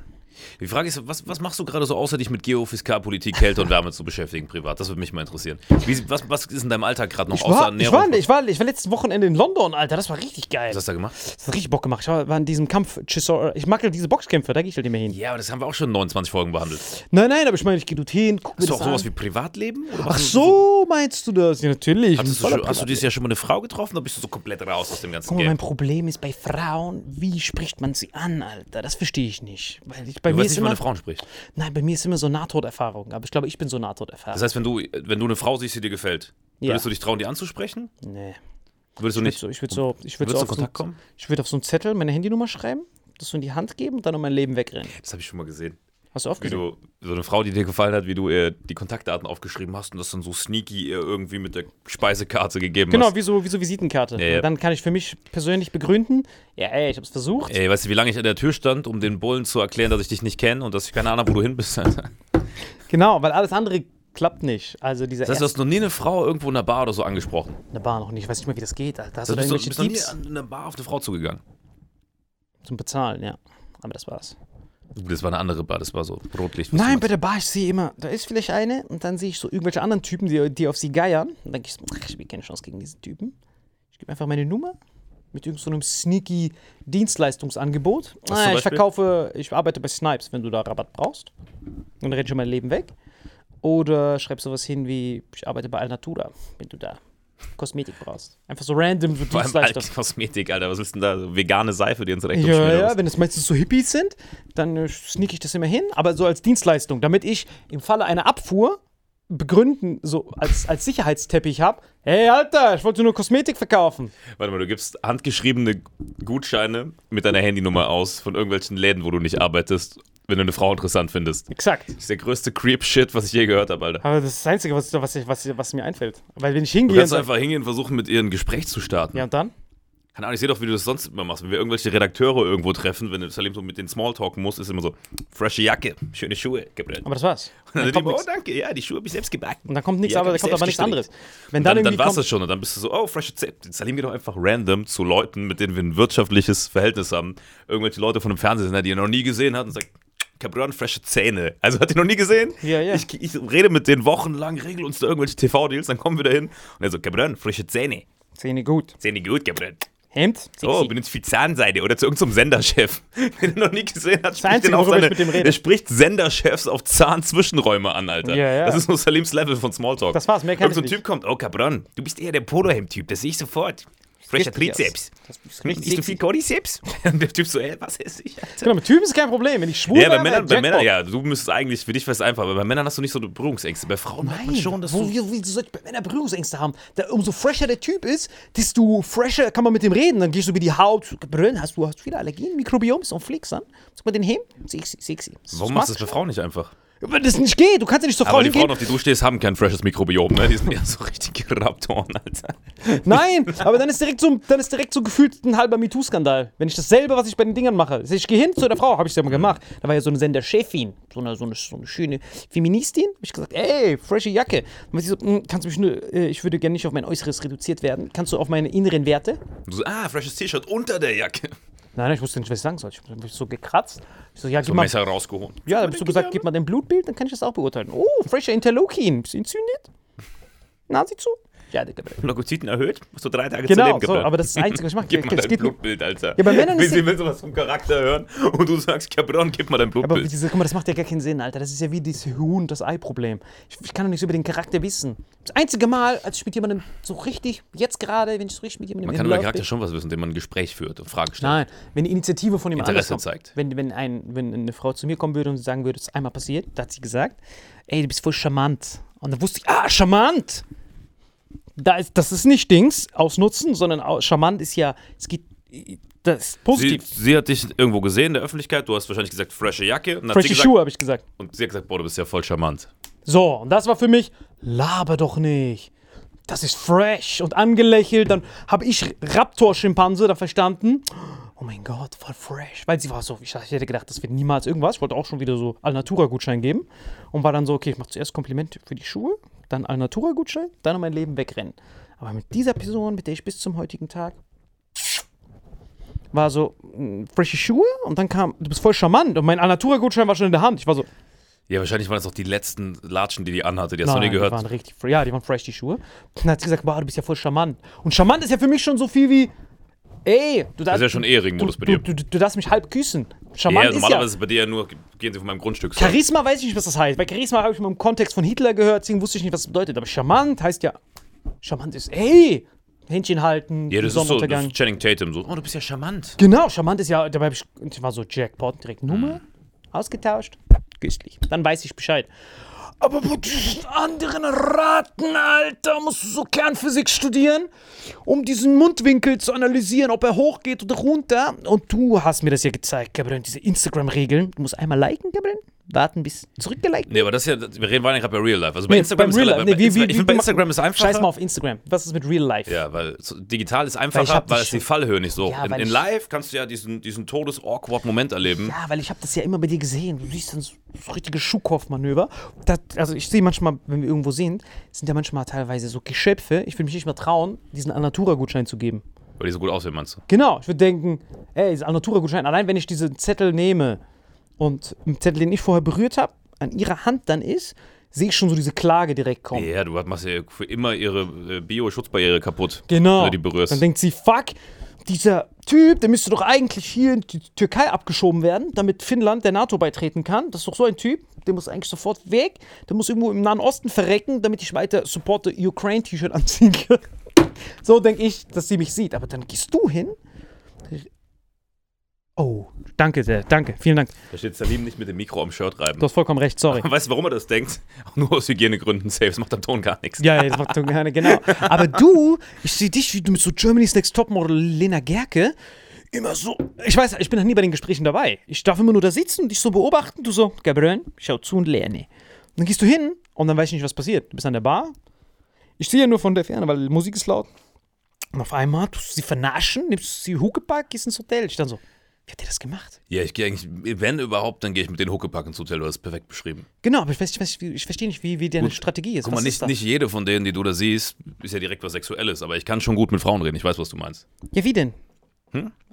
[SPEAKER 2] Die Frage ist, was, was machst du gerade so, außer dich mit Geo, Fiskalpolitik, Kälte und Wärme zu beschäftigen privat? Das würde mich mal interessieren. Wie, was, was ist in deinem Alltag gerade noch
[SPEAKER 1] Ich
[SPEAKER 2] außer
[SPEAKER 1] war, ich,
[SPEAKER 2] Ernährung?
[SPEAKER 1] war, ich, war, ich war letztes Wochenende in London, Alter. Das war richtig geil.
[SPEAKER 2] was hast du da gemacht?
[SPEAKER 1] Das hat richtig Bock gemacht. Ich war, war in diesem Kampf. Ich mag ja diese Boxkämpfe, da gehe ich halt immer hin.
[SPEAKER 2] Ja, aber das haben wir auch schon in 29 Folgen behandelt.
[SPEAKER 1] Nein, nein, aber ich meine, ich gehe dorthin, guck
[SPEAKER 2] Hast du auch sowas
[SPEAKER 1] an.
[SPEAKER 2] wie Privatleben?
[SPEAKER 1] Ach so, meinst du das? Ja, natürlich.
[SPEAKER 2] Hattest du schon, hast du dieses Jahr schon mal eine Frau getroffen oder bist du so komplett raus aus dem ganzen
[SPEAKER 1] Guck mal,
[SPEAKER 2] Game?
[SPEAKER 1] mein Problem ist bei Frauen, wie spricht man sie an, Alter? Das verstehe ich nicht. Weil ich, bei
[SPEAKER 2] Du
[SPEAKER 1] mir
[SPEAKER 2] weißt
[SPEAKER 1] ist
[SPEAKER 2] nicht,
[SPEAKER 1] immer,
[SPEAKER 2] man eine Frau spricht.
[SPEAKER 1] Nein, bei mir ist immer so Nahtoderfahrung. Aber ich glaube, ich bin so Nahtoderfahrung.
[SPEAKER 2] Das heißt, wenn du, wenn du eine Frau siehst, die dir gefällt,
[SPEAKER 1] Ja.
[SPEAKER 2] würdest du dich trauen, die anzusprechen?
[SPEAKER 1] nee.
[SPEAKER 2] Würdest du
[SPEAKER 1] Ich
[SPEAKER 2] nicht?
[SPEAKER 1] würde so, ich würd so, ich würd so auf
[SPEAKER 2] Kontakt
[SPEAKER 1] so,
[SPEAKER 2] kommen?
[SPEAKER 1] Ich würde auf so einen Zettel meine Handynummer schreiben, das so in die Hand geben und dann um mein Leben wegrennen.
[SPEAKER 2] Das habe ich schon mal gesehen.
[SPEAKER 1] Hast du oft
[SPEAKER 2] Wie du, so eine Frau, die dir gefallen hat, wie du ihr die Kontaktdaten aufgeschrieben hast und das dann so sneaky ihr irgendwie mit der Speisekarte gegeben
[SPEAKER 1] Genau,
[SPEAKER 2] hast.
[SPEAKER 1] wie so, wie so Visitenkarte.
[SPEAKER 2] Ja, ja.
[SPEAKER 1] Dann kann ich für mich persönlich begründen, ja, ey, ich habe es versucht.
[SPEAKER 2] Ey, weißt du, wie lange ich an der Tür stand, um den Bullen zu erklären, dass ich dich nicht kenne und dass ich keine Ahnung habe, wo du hin bist? Alter?
[SPEAKER 1] Genau, weil alles andere klappt nicht. Also dieser
[SPEAKER 2] Das heißt, du hast noch nie eine Frau irgendwo in einer Bar oder so angesprochen.
[SPEAKER 1] eine Bar noch nicht. Ich weiß nicht mehr, wie das geht, Alter. Hast
[SPEAKER 2] Also
[SPEAKER 1] du da
[SPEAKER 2] bist du bist noch nie an einer Bar auf eine Frau zugegangen.
[SPEAKER 1] zum Bezahlen, ja. Aber das war's.
[SPEAKER 2] Das war eine andere Bar, das war so Rotlicht.
[SPEAKER 1] Nein, bei der Bar, ich sehe immer, da ist vielleicht eine und dann sehe ich so irgendwelche anderen Typen, die, die auf sie geiern. Und dann denke ich so, ach, ich habe keine Chance gegen diesen Typen. Ich gebe einfach meine Nummer mit irgendeinem so einem sneaky Dienstleistungsangebot. Ah, ich verkaufe, ich arbeite bei Snipes, wenn du da Rabatt brauchst. Und dann rede ich schon mein Leben weg. Oder schreib sowas hin wie, ich arbeite bei Alnatura, wenn du da Kosmetik brauchst. Einfach so random so
[SPEAKER 2] Vor allem Kosmetik, Alter. Was ist denn da? So vegane Seife, die ins Rectum
[SPEAKER 1] Ja, ja, wenn es meistens so Hippies sind, dann äh, sneak ich das immer hin, aber so als Dienstleistung, damit ich im Falle einer Abfuhr begründen, so als, als Sicherheitsteppich habe, hey Alter, ich wollte nur Kosmetik verkaufen.
[SPEAKER 2] Warte mal, du gibst handgeschriebene Gutscheine mit deiner Handynummer aus von irgendwelchen Läden, wo du nicht arbeitest, wenn du eine Frau interessant findest.
[SPEAKER 1] Exakt.
[SPEAKER 2] Das ist der größte Creep-Shit, was ich je gehört habe, Alter.
[SPEAKER 1] Aber das ist das Einzige, was, was, was, was mir einfällt. Weil wenn ich
[SPEAKER 2] Du
[SPEAKER 1] hingehe...
[SPEAKER 2] kannst
[SPEAKER 1] und
[SPEAKER 2] einfach hingehen und versuchen, mit ihr ein Gespräch zu starten.
[SPEAKER 1] ja, und dann?
[SPEAKER 2] Keine Ahnung, ich sehe doch, wie du das sonst immer machst. Wenn wir irgendwelche Redakteure irgendwo treffen, wenn du Salim so mit denen Smalltalken musst, ist immer so, frische Jacke, schöne Schuhe, Gabriel.
[SPEAKER 1] Aber das war's.
[SPEAKER 2] Und dann
[SPEAKER 1] Dann
[SPEAKER 2] die, oh, danke, ja, die Schuhe habe ich selbst gebacken.
[SPEAKER 1] Und dann kommt nichts,
[SPEAKER 2] Ja,
[SPEAKER 1] aber da kommt aber nichts anderes. Wenn
[SPEAKER 2] Dann,
[SPEAKER 1] dann,
[SPEAKER 2] dann,
[SPEAKER 1] irgendwie
[SPEAKER 2] war es
[SPEAKER 1] kommt,
[SPEAKER 2] das schon und dann bist du so, oh, frische Zähne. Salim geht doch einfach random zu Leuten, mit denen wir ein wirtschaftliches Verhältnis haben. Irgendwelche Leute von einem Fernsehsender, die er noch nie gesehen hat und sagt, Cabron, frische Zähne. Also hat die noch nie gesehen?
[SPEAKER 1] Ja, ja.
[SPEAKER 2] Ich, ich rede mit denen wochenlang, regel uns da irgendwelche TV-Deals, dann kommen wir da hin und er so, Cabron, frische Zähne.
[SPEAKER 1] Zähne gut.
[SPEAKER 2] Zähne gut, Cabron.
[SPEAKER 1] Hemd?
[SPEAKER 2] Oh, benutzt viel Zahnseide oder zu irgendeinem Senderchef. Wenn er noch nie gesehen hat, spricht den
[SPEAKER 1] ich
[SPEAKER 2] seine,
[SPEAKER 1] mit dem rede.
[SPEAKER 2] der spricht Senderchefs auf Zahnzwischenräume an, Alter.
[SPEAKER 1] Ja, ja.
[SPEAKER 2] Das ist nur Salims Level von Smalltalk.
[SPEAKER 1] Das war's, mehr kann
[SPEAKER 2] Irgend so ein Typ kommt, oh Cabron, du bist eher der Polohemd-Typ, das sehe ich sofort. Fresher
[SPEAKER 1] Richtig
[SPEAKER 2] Trizeps. Nicht
[SPEAKER 1] richtig
[SPEAKER 2] so viel Cordyceps? Und der Typ so, ey, was esse ich, Alter?
[SPEAKER 1] Genau, mit Typen ist kein Problem. Wenn ich schwul
[SPEAKER 2] Ja, bei
[SPEAKER 1] wäre,
[SPEAKER 2] Männern, bei. Männern, ja, du müsstest eigentlich, für dich wäre es einfach, aber bei Männern hast du nicht so Berührungsängste. Bei Frauen merkt man
[SPEAKER 1] Nein,
[SPEAKER 2] schon, dass
[SPEAKER 1] wo,
[SPEAKER 2] du.
[SPEAKER 1] wie, wie soll ich bei Männern Berührungsängste haben? Da, umso fresher der Typ ist, desto fresher kann man mit dem reden. Dann gehst du über die Haut. Brünn, hast du hast du viele Allergien? Mikrobiom ist auf Flix an. Sag mal den hin. Sexy, sexy.
[SPEAKER 2] Warum machst du das bei Frauen nicht einfach?
[SPEAKER 1] Weil das nicht geht. Du kannst ja nicht zur Frau
[SPEAKER 2] Aber die
[SPEAKER 1] hingehen.
[SPEAKER 2] Frauen, auf die du stehst, haben kein freshes Mikrobiom, ne? Die sind ja so richtige Raptoren, Alter.
[SPEAKER 1] Nein, aber dann ist direkt so, dann ist direkt so gefühlt ein halber MeToo-Skandal. Wenn ich dasselbe, was ich bei den Dingern mache. Ich gehe hin zu der Frau, habe ich ja mal gemacht. Da war ja so eine Senderchefin, so eine, so eine, so eine schöne Feministin. Habe ich gesagt, ey, frische Jacke. Und sie so, "Mm, kannst du mich nur, äh, ich würde gerne nicht auf mein Äußeres reduziert werden. Kannst du auf meine inneren Werte?
[SPEAKER 2] So, ah, freshes T-Shirt unter der Jacke.
[SPEAKER 1] Nein, nein, ich wusste nicht, was ich sagen soll. Ich habe mich so gekratzt. Ich so, ja,
[SPEAKER 2] So
[SPEAKER 1] gib mal,
[SPEAKER 2] Messer rausgeholt.
[SPEAKER 1] ja, da bist du gesagt, gib mal dein Blutbild, dann kann ich das auch beurteilen. Oh, frischer Interleukin. Bist du entzündet? Nase zu? Ja.
[SPEAKER 2] Leukozyten erhöht, musst du drei Tage zu
[SPEAKER 1] Genau,
[SPEAKER 2] leben,
[SPEAKER 1] so,
[SPEAKER 2] Gabriel.
[SPEAKER 1] aber das ist das Einzige, was ich mache.
[SPEAKER 2] Gib mal dein
[SPEAKER 1] geht
[SPEAKER 2] Blutbild, Alter.
[SPEAKER 1] Ja, bei Männern
[SPEAKER 2] Will
[SPEAKER 1] ist
[SPEAKER 2] sie
[SPEAKER 1] ja-
[SPEAKER 2] will sowas vom Charakter hören und du sagst, Cabron, gib mal dein
[SPEAKER 1] Aber
[SPEAKER 2] Blutbild.
[SPEAKER 1] diese, guck mal, das macht ja gar keinen Sinn, Alter. Das ist ja wie dieses Huhn, das Ei-Problem. Ich, ich kann doch nichts über den Charakter wissen. Das einzige Mal, als ich mit jemandem so richtig, jetzt gerade, wenn ich so richtig mit jemandem
[SPEAKER 2] man kann über den Charakter
[SPEAKER 1] bin-
[SPEAKER 2] schon was wissen, indem man ein Gespräch führt und Fragen stellt.
[SPEAKER 1] Nein, wenn die Initiative von jemand
[SPEAKER 2] Interesse
[SPEAKER 1] kommt.
[SPEAKER 2] zeigt.
[SPEAKER 1] Wenn, wenn, ein, wenn eine Frau zu mir kommen würde und sagen würde, es ist einmal passiert, da hat sie gesagt, ey, du bist voll charmant. Und dann wusste ich, ah, charmant! Da ist, das ist nicht Dings, ausnutzen, sondern charmant ist ja, es geht, das ist
[SPEAKER 2] Sie,
[SPEAKER 1] positiv.
[SPEAKER 2] sie hat dich irgendwo gesehen in der Öffentlichkeit, du hast wahrscheinlich gesagt, frische Jacke. Und, sie
[SPEAKER 1] Frische Schuhe, habe ich gesagt.
[SPEAKER 2] und sie hat gesagt, boah, du bist ja voll charmant.
[SPEAKER 1] So, und das war für mich, laber doch nicht. Das ist fresh und angelächelt. Dann habe ich Raptor-Schimpanse da verstanden. Oh mein Gott, voll fresh. Weil sie war so, ich, ich hätte gedacht, das wird niemals irgendwas. Ich wollte auch schon wieder so Alnatura-Gutschein geben. Und war dann so, okay, ich mache zuerst Kompliment für die Schuhe, dann Alnatura-Gutschein, dann um mein Leben wegrennen. Aber mit dieser Person, mit der ich bis zum heutigen Tag war so, mh, frische Schuhe und dann kam, du bist voll charmant und mein Alnatura-Gutschein war schon in der Hand. Ich war so,
[SPEAKER 2] Ja, wahrscheinlich waren das auch die letzten Latschen, die die anhatte. Die hast du noch nie gehört.
[SPEAKER 1] Die waren richtig, ja, die waren fresh, die Schuhe. Dann hat sie gesagt, boah, du bist ja voll charmant. Und charmant ist ja für mich schon so viel wie, ey, du
[SPEAKER 2] Das
[SPEAKER 1] darfst,
[SPEAKER 2] ist ja schon Ehering-Modus bei
[SPEAKER 1] du,
[SPEAKER 2] dir.
[SPEAKER 1] du, du, du darfst mich halb küssen. Charmant
[SPEAKER 2] Ja,
[SPEAKER 1] ist
[SPEAKER 2] normalerweise
[SPEAKER 1] ja,
[SPEAKER 2] ist es bei dir ja nur, gehen sie von meinem Grundstück.
[SPEAKER 1] Charisma weiß ich nicht, was das heißt. Bei Charisma habe ich mal im Kontext von Hitler gehört, deswegen wusste ich nicht, was das bedeutet. Aber charmant heißt ja, charmant ist, ey, Händchen halten,
[SPEAKER 2] Ja, das ist so, das ist Channing Tatum so. Oh, du bist ja charmant.
[SPEAKER 1] Genau, charmant ist ja, dabei ich, ich war so Jackpot, direkt Nummer, ausgetauscht, güstlich. Dann weiß ich Bescheid. Aber bei diesen anderen Raten, Alter, musst du so Kernphysik studieren, um diesen Mundwinkel zu analysieren, ob er hochgeht oder runter. Und du hast mir das ja gezeigt, Gabriel, diese Instagram-Regeln. Du musst einmal liken, Gabriel, warten bis zurückgeliked.
[SPEAKER 2] Nee, aber das ist ja, wir reden waren ja gerade bei Real Life. Also bei
[SPEAKER 1] Nee,
[SPEAKER 2] Instagram
[SPEAKER 1] beim
[SPEAKER 2] ist
[SPEAKER 1] Real Life. Nee, wie-
[SPEAKER 2] ich finde bei Instagram ist einfacher.
[SPEAKER 1] Scheiß mal auf Instagram. Was ist mit Real Life?
[SPEAKER 2] Ja, weil so, digital ist einfacher, weil,
[SPEAKER 1] dich
[SPEAKER 2] es die Fallhöhe nicht so.
[SPEAKER 1] Ja,
[SPEAKER 2] in
[SPEAKER 1] weil
[SPEAKER 2] in live kannst du ja diesen, diesen todes-awkward-Moment erleben.
[SPEAKER 1] Ja, weil ich habe das ja immer bei dir gesehen. Du siehst dann so, so richtige Schuhkopfmanöver. Also ich sehe manchmal, wenn wir irgendwo sind, sind ja manchmal teilweise so Geschöpfe. Ich will mich nicht mehr trauen, diesen Alnatura-Gutschein zu geben.
[SPEAKER 2] Weil die so gut aussehen, meinst du?
[SPEAKER 1] Genau, ich würde denken, ey, dieser Alnatura-Gutschein, allein wenn ich diesen Zettel nehme und einen Zettel, den ich vorher berührt habe, an ihrer Hand dann ist, sehe ich schon so diese Klage direkt kommen.
[SPEAKER 2] Ja, du machst ja für immer ihre äh, Bio-Schutzbarriere kaputt.
[SPEAKER 1] Genau.
[SPEAKER 2] Wenn du die berührst.
[SPEAKER 1] Dann denkt sie, fuck, dieser Typ, der müsste doch eigentlich hier in die Türkei abgeschoben werden, damit Finnland der NATO beitreten kann. Das ist doch so ein Typ, der muss eigentlich sofort weg. Der muss irgendwo im Nahen Osten verrecken, damit ich weiter Support the Ukraine-T-Shirt anziehen kann. So denke ich, dass sie mich sieht. Aber dann gehst du hin. Oh, danke sehr, danke, vielen Dank.
[SPEAKER 2] da steht Salim nicht mit dem Mikro am Shirt reiben.
[SPEAKER 1] Du hast vollkommen recht, sorry.
[SPEAKER 2] Weißt du, warum er das denkt? Auch nur aus Hygienegründen safe. Das macht am Ton gar nichts.
[SPEAKER 1] Ja, ja, das macht doch gerne, genau. Aber du, ich sehe dich, wie du mit so Germany's Next Topmodel Lena Gerke immer so. Ich weiß, ich bin noch nie bei den Gesprächen dabei. Ich darf immer nur da sitzen und dich so beobachten. Du so, Gabriel, schau zu und lerne. Und dann gehst du hin und dann weiß ich nicht, was passiert. Du bist an der Bar. Ich sehe ja nur von der Ferne, weil Musik ist laut. Und auf einmal tust du sie vernaschen, nimmst sie Huckepack, gehst ins Hotel. Ich dann so, wie hat der das gemacht?
[SPEAKER 2] Ja, ich gehe eigentlich, wenn überhaupt, dann gehe ich mit den Huckepack ins Hotel, du hast es perfekt beschrieben.
[SPEAKER 1] Genau, aber ich, weiß, ich, ich verstehe nicht, wie, wie deine
[SPEAKER 2] Gut,
[SPEAKER 1] Strategie ist.
[SPEAKER 2] Guck mal,
[SPEAKER 1] Was
[SPEAKER 2] nicht, nicht jede von denen, die du da siehst, ist ja direkt was Sexuelles, aber ich kann schon gut mit Frauen reden, ich weiß, was du meinst.
[SPEAKER 1] Ja, wie denn?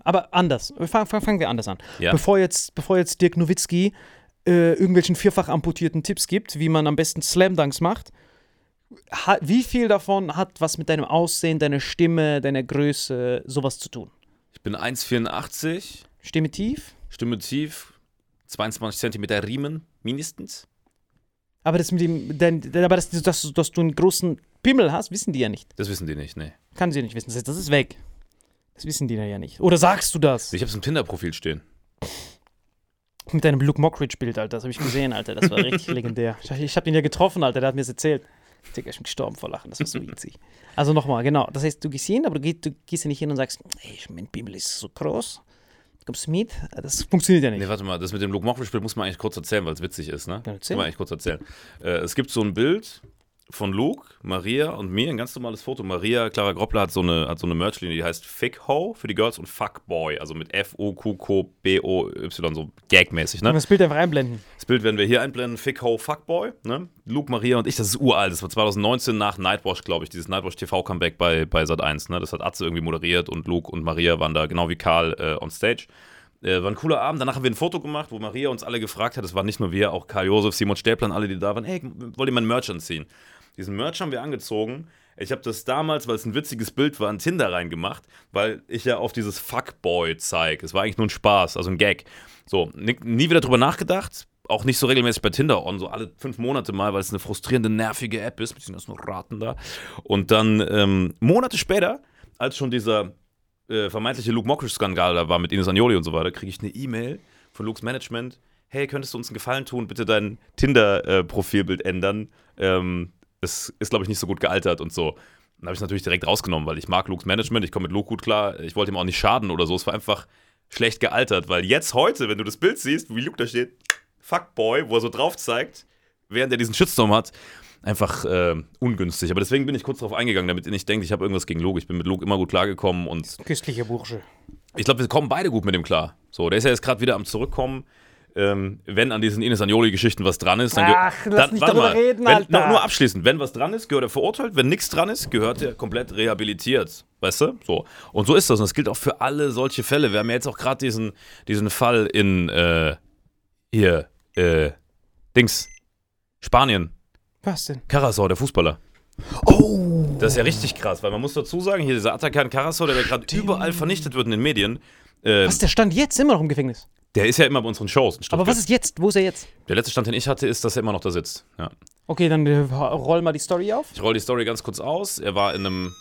[SPEAKER 1] Aber anders. Fangen fang, fangen wir anders an.
[SPEAKER 2] Ja.
[SPEAKER 1] Bevor, jetzt, bevor jetzt Dirk Nowitzki äh, irgendwelchen vierfach amputierten Tipps gibt, wie man am besten Slam Dunks macht, ha, wie viel davon hat was mit deinem Aussehen, deiner Stimme, deiner Größe, sowas zu tun?
[SPEAKER 2] Ich bin 1,84,
[SPEAKER 1] Stimme tief?
[SPEAKER 2] Stimme tief, 22 Zentimeter Riemen, mindestens.
[SPEAKER 1] Aber, das mit dem, dein, aber das, dass, du- dass du einen großen Pimmel hast, wissen die ja nicht.
[SPEAKER 2] Das wissen die nicht, nee.
[SPEAKER 1] Kann sie ja nicht wissen. Das ist, das ist weg. Das wissen die ja nicht. Oder sagst du das?
[SPEAKER 2] Ich habe es im Tinder-Profil stehen.
[SPEAKER 1] Mit deinem Luke Mockridge-Bild, Alter. Das habe ich gesehen, Alter. Das war richtig legendär. Ich, ich habe ihn ja getroffen, Alter. Der hat mir das erzählt. Digga, ich bin gestorben vor Lachen. Das war so easy. Also nochmal, genau. Das heißt, du gehst hin, aber du, gehst, du gehst ja nicht hin und sagst, ey, mein Pimmel ist so groß. Kommst du mit? Das funktioniert ja nicht.
[SPEAKER 2] Nee, warte mal, das mit dem Luke Mockridge-Bild muss man eigentlich kurz erzählen, weil es witzig ist, ne?
[SPEAKER 1] Erzähl.
[SPEAKER 2] Muss man eigentlich kurz erzählen. Äh, es gibt so ein Bild von Luke, Maria und mir, ein ganz normales Foto. Maria, Clara Groppler hat so eine, hat so eine Merch-Linie, die heißt Fick Ho für die Girls und Fuckboy, also mit F-O-Q-Q-B-O-Y, so gagmäßig, ne?
[SPEAKER 1] Und das Bild einfach einblenden.
[SPEAKER 2] Das Bild werden wir hier einblenden. Fick Ho Fuckboy. Ne? Luke, Maria und ich, das ist uralt. Das war 2019 nach Nightwash, glaube ich. Dieses Nightwash TV-Comeback bei, bei Sat1. Ne? Das hat Atze irgendwie moderiert und Luke und Maria waren da genau wie Karl äh, on stage. Äh, war ein cooler Abend. Danach haben wir ein Foto gemacht, wo Maria uns alle gefragt hat. Es waren nicht nur wir, auch Karl Josef, Simon Stäbplan, alle, die da waren. Hey, wollt ihr mein Merch anziehen? Diesen Merch haben wir angezogen. Ich habe das damals, weil es ein witziges Bild war, an Tinder reingemacht, weil ich ja auf dieses Fuckboy zeige. Es war eigentlich nur ein Spaß, also ein Gag. So, nie, wieder drüber nachgedacht. Auch nicht so regelmäßig bei Tinder on, so alle fünf Monate mal, weil es eine frustrierende, nervige App ist, beziehungsweise nur Raten da. Und dann ähm, Monate später, als schon dieser äh, vermeintliche Luke Mockridge-Skandal da war mit Ines Agnoli und so weiter, kriege ich eine E-Mail von Lukes Management. Hey, könntest du uns einen Gefallen tun, bitte dein Tinder-Profilbild ändern? Ähm, es ist, glaube ich, nicht so gut gealtert und so. Dann habe ich es natürlich direkt rausgenommen, weil ich mag Lukes Management, ich komme mit Luke gut klar, ich wollte ihm auch nicht schaden oder so. Es war einfach schlecht gealtert, weil jetzt heute, wenn du das Bild siehst, wie Luke da steht, Fuckboy, wo er so drauf zeigt, während er diesen Shitstorm hat, einfach äh, ungünstig. Aber deswegen bin ich kurz darauf eingegangen, damit ihr nicht denkt, ich habe irgendwas gegen Luke. Ich bin mit Luke immer gut klargekommen und
[SPEAKER 1] Köstlicher Bursche.
[SPEAKER 2] ich glaube, wir kommen beide gut mit dem klar. So, der ist ja jetzt gerade wieder am Zurückkommen. Ähm, wenn an diesen Ines Agnoli-Geschichten was dran ist, dann.
[SPEAKER 1] Ach, lass
[SPEAKER 2] dann,
[SPEAKER 1] nicht darüber
[SPEAKER 2] mal,
[SPEAKER 1] reden,
[SPEAKER 2] wenn,
[SPEAKER 1] Alter.
[SPEAKER 2] Nur, nur abschließend, wenn was dran ist, gehört er verurteilt. Wenn nichts dran ist, gehört er komplett rehabilitiert. Weißt du? So. Und so ist das. Und das gilt auch für alle solche Fälle. Wir haben ja jetzt auch gerade diesen, diesen Fall in äh, hier, äh, Dings, Spanien.
[SPEAKER 1] Was denn?
[SPEAKER 2] Carasau, der Fußballer.
[SPEAKER 1] Oh!
[SPEAKER 2] Das ist ja richtig krass, weil man muss dazu sagen, hier dieser Atakan Carasau, der gerade überall vernichtet wird in den Medien, äh,
[SPEAKER 1] Was, der stand jetzt immer noch im Gefängnis?
[SPEAKER 2] Der ist ja immer bei unseren Shows.
[SPEAKER 1] Aber was ist jetzt? Wo ist er jetzt?
[SPEAKER 2] Der letzte Stand, den ich hatte, ist, dass er immer noch da sitzt. Ja.
[SPEAKER 1] Okay, dann äh, roll mal die Story auf.
[SPEAKER 2] Ich roll die Story ganz kurz aus. Er war in einem.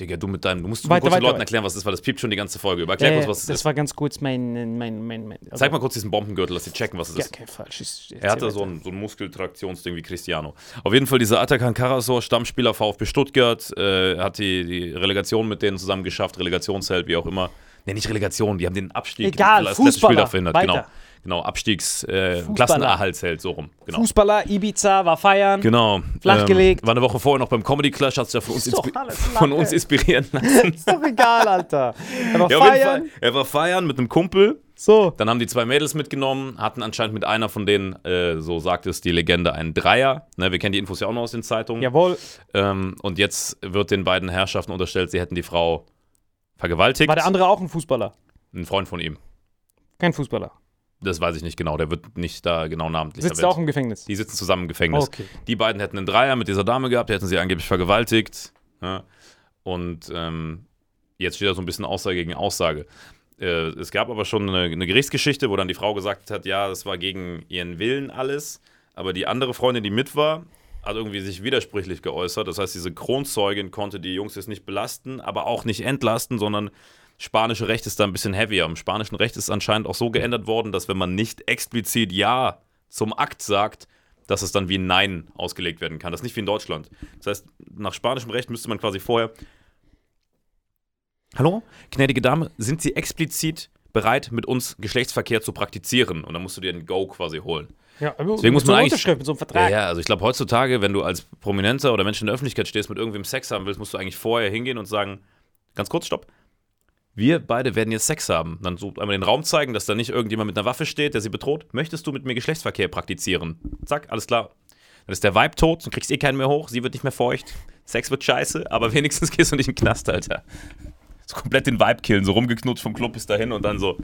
[SPEAKER 2] Digga, du mit deinem. Du musst
[SPEAKER 1] Weiter,
[SPEAKER 2] kurz den Leuten erklären, was das ist, weil das piept schon die ganze Folge. über. Erklär
[SPEAKER 1] Äh,
[SPEAKER 2] kurz, was
[SPEAKER 1] das
[SPEAKER 2] das ist.
[SPEAKER 1] war ganz kurz mein. mein, mein, mein also,
[SPEAKER 2] Zeig mal kurz diesen Bombengürtel, dass sie checken, was es
[SPEAKER 1] Ja,
[SPEAKER 2] ist.
[SPEAKER 1] okay, falsch.
[SPEAKER 2] Er hatte so ein, so ein Muskeltraktionsding wie Cristiano. Auf jeden Fall dieser Atakan Karasor, Stammspieler VfB Stuttgart, äh, hat die, die Relegation mit denen zusammen geschafft, Relegationsheld, wie auch immer. Ne, nicht Relegation, die haben den Abstieg
[SPEAKER 1] Egal,
[SPEAKER 2] das letzte Spiel da verhindert.
[SPEAKER 1] Weiter.
[SPEAKER 2] Genau, genau Abstiegs, äh. Klassenerhaltsheld, so rum. Genau.
[SPEAKER 1] Fußballer, Ibiza, war feiern.
[SPEAKER 2] Genau.
[SPEAKER 1] Flachgelegt.
[SPEAKER 2] war eine Woche vorher noch beim Comedy Clash, hat sich ja von uns, inspi von uns inspirieren lassen.
[SPEAKER 1] Ist doch egal, Alter. Er war
[SPEAKER 2] Ja,
[SPEAKER 1] feiern.
[SPEAKER 2] Er war feiern mit einem Kumpel.
[SPEAKER 1] So.
[SPEAKER 2] Dann haben die zwei Mädels mitgenommen, hatten anscheinend mit einer von denen, äh, so sagt es die Legende, einen Dreier. Ne, wir kennen die Infos ja auch noch aus den Zeitungen.
[SPEAKER 1] Jawohl.
[SPEAKER 2] Ähm, und jetzt wird den beiden Herrschaften unterstellt, sie hätten die Frau vergewaltigt.
[SPEAKER 1] War der andere auch ein Fußballer?
[SPEAKER 2] Ein Freund von ihm.
[SPEAKER 1] Kein Fußballer.
[SPEAKER 2] Das weiß ich nicht genau. Der wird nicht da genau namentlich
[SPEAKER 1] Sitzt
[SPEAKER 2] erwähnt.
[SPEAKER 1] auch im Gefängnis.
[SPEAKER 2] Die sitzen zusammen im Gefängnis.
[SPEAKER 1] Okay.
[SPEAKER 2] Die beiden hätten einen Dreier mit dieser Dame gehabt, die hätten sie angeblich vergewaltigt. Ja. Und ähm, jetzt steht da so ein bisschen Aussage gegen Aussage. Äh, es gab aber schon eine, eine Gerichtsgeschichte, wo dann die Frau gesagt hat, ja, das war gegen ihren Willen alles. Aber die andere Freundin, die mit war, hat irgendwie sich widersprüchlich geäußert. Das heißt, diese Kronzeugin konnte die Jungs jetzt nicht belasten, aber auch nicht entlasten, sondern spanische Recht ist da ein bisschen heavier. Im spanischen Recht ist anscheinend auch so geändert worden, dass wenn man nicht explizit Ja zum Akt sagt, dass es dann wie Nein ausgelegt werden kann. Das ist nicht wie in Deutschland. Das heißt, nach spanischem Recht müsste man quasi vorher. Hallo, gnädige Dame, sind Sie explizit bereit, mit uns Geschlechtsverkehr zu praktizieren? Und dann musst du dir ein Go quasi holen.
[SPEAKER 1] Ja,
[SPEAKER 2] Deswegen muss man eigentlich-
[SPEAKER 1] Unterschrift, mit so einem
[SPEAKER 2] Ja,
[SPEAKER 1] Vertrag.
[SPEAKER 2] ja, also ich glaube heutzutage, wenn du als Prominenter oder Mensch in der Öffentlichkeit stehst, mit irgendwem Sex haben willst, musst du eigentlich vorher hingehen und sagen, ganz kurz, stopp. Wir beide werden jetzt Sex haben. Dann so einmal den Raum zeigen, dass da nicht irgendjemand mit einer Waffe steht, der sie bedroht. Möchtest du mit mir Geschlechtsverkehr praktizieren? Zack, alles klar. Dann ist der Vibe tot, du kriegst eh keinen mehr hoch, sie wird nicht mehr feucht. Sex wird scheiße, aber wenigstens gehst du nicht in den Knast, Alter. So komplett den Vibe killen, so rumgeknutscht vom Club bis dahin und dann so.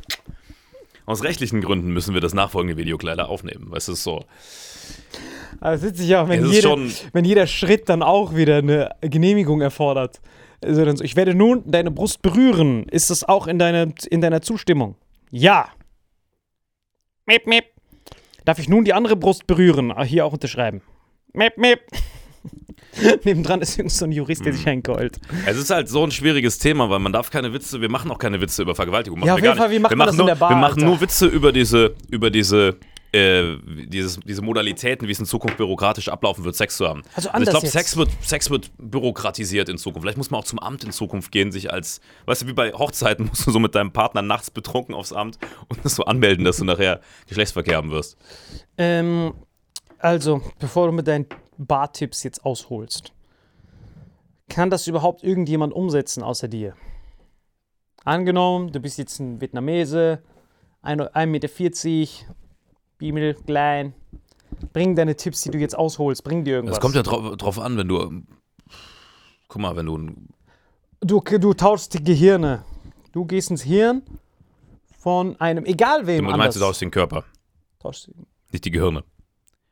[SPEAKER 2] Aus rechtlichen Gründen müssen wir das nachfolgende Video leider aufnehmen. Weißt du, es ist so.
[SPEAKER 1] Ist witzig auch, wenn,
[SPEAKER 2] schon-
[SPEAKER 1] wenn jeder Schritt dann auch wieder eine Genehmigung erfordert. Also dann so, ich werde nun deine Brust berühren. Ist das auch in, deiner in deiner Zustimmung? Ja. Mip, mip. Darf ich nun die andere Brust berühren? Ah, hier auch unterschreiben. Mip, mip. Nebendran ist irgend so ein Jurist, der sich
[SPEAKER 2] Mhm.
[SPEAKER 1] einkeult.
[SPEAKER 2] Es ist halt so ein schwieriges Thema, weil man darf keine Witze, wir machen auch keine Witze über Vergewaltigung. Machen
[SPEAKER 1] Ja,
[SPEAKER 2] wir
[SPEAKER 1] auf jeden Fall, wie macht
[SPEAKER 2] wir
[SPEAKER 1] man
[SPEAKER 2] machen
[SPEAKER 1] das in
[SPEAKER 2] nur,
[SPEAKER 1] der Bar,
[SPEAKER 2] Wir machen
[SPEAKER 1] Alter?
[SPEAKER 2] nur Witze über diese, über diese, äh, dieses, diese Modalitäten, wie es in Zukunft bürokratisch ablaufen wird, Sex zu haben.
[SPEAKER 1] Also
[SPEAKER 2] ich
[SPEAKER 1] anders
[SPEAKER 2] glaube,
[SPEAKER 1] jetzt.
[SPEAKER 2] Sex wird, Sex wird bürokratisiert in Zukunft. Vielleicht muss man auch zum Amt in Zukunft gehen, sich als, weißt du, wie bei Hochzeiten musst du so mit deinem Partner nachts betrunken aufs Amt und das so anmelden, dass du nachher Geschlechtsverkehr haben wirst.
[SPEAKER 1] Ähm, also, bevor du mit deinen Bartipps jetzt ausholst, kann das überhaupt irgendjemand umsetzen außer dir? Angenommen, du bist jetzt ein Vietnamese, 1,40 Meter, Biemel, klein. Bring deine Tipps, die du jetzt ausholst, bring dir irgendwas.
[SPEAKER 2] Das kommt ja drauf, drauf an, wenn du, guck mal, wenn du ein
[SPEAKER 1] du, du tauschst die Gehirne. Du gehst ins Hirn von einem, egal wem
[SPEAKER 2] Du
[SPEAKER 1] anders.
[SPEAKER 2] meinst du aus den Körper,
[SPEAKER 1] Tauschst-
[SPEAKER 2] nicht die Gehirne.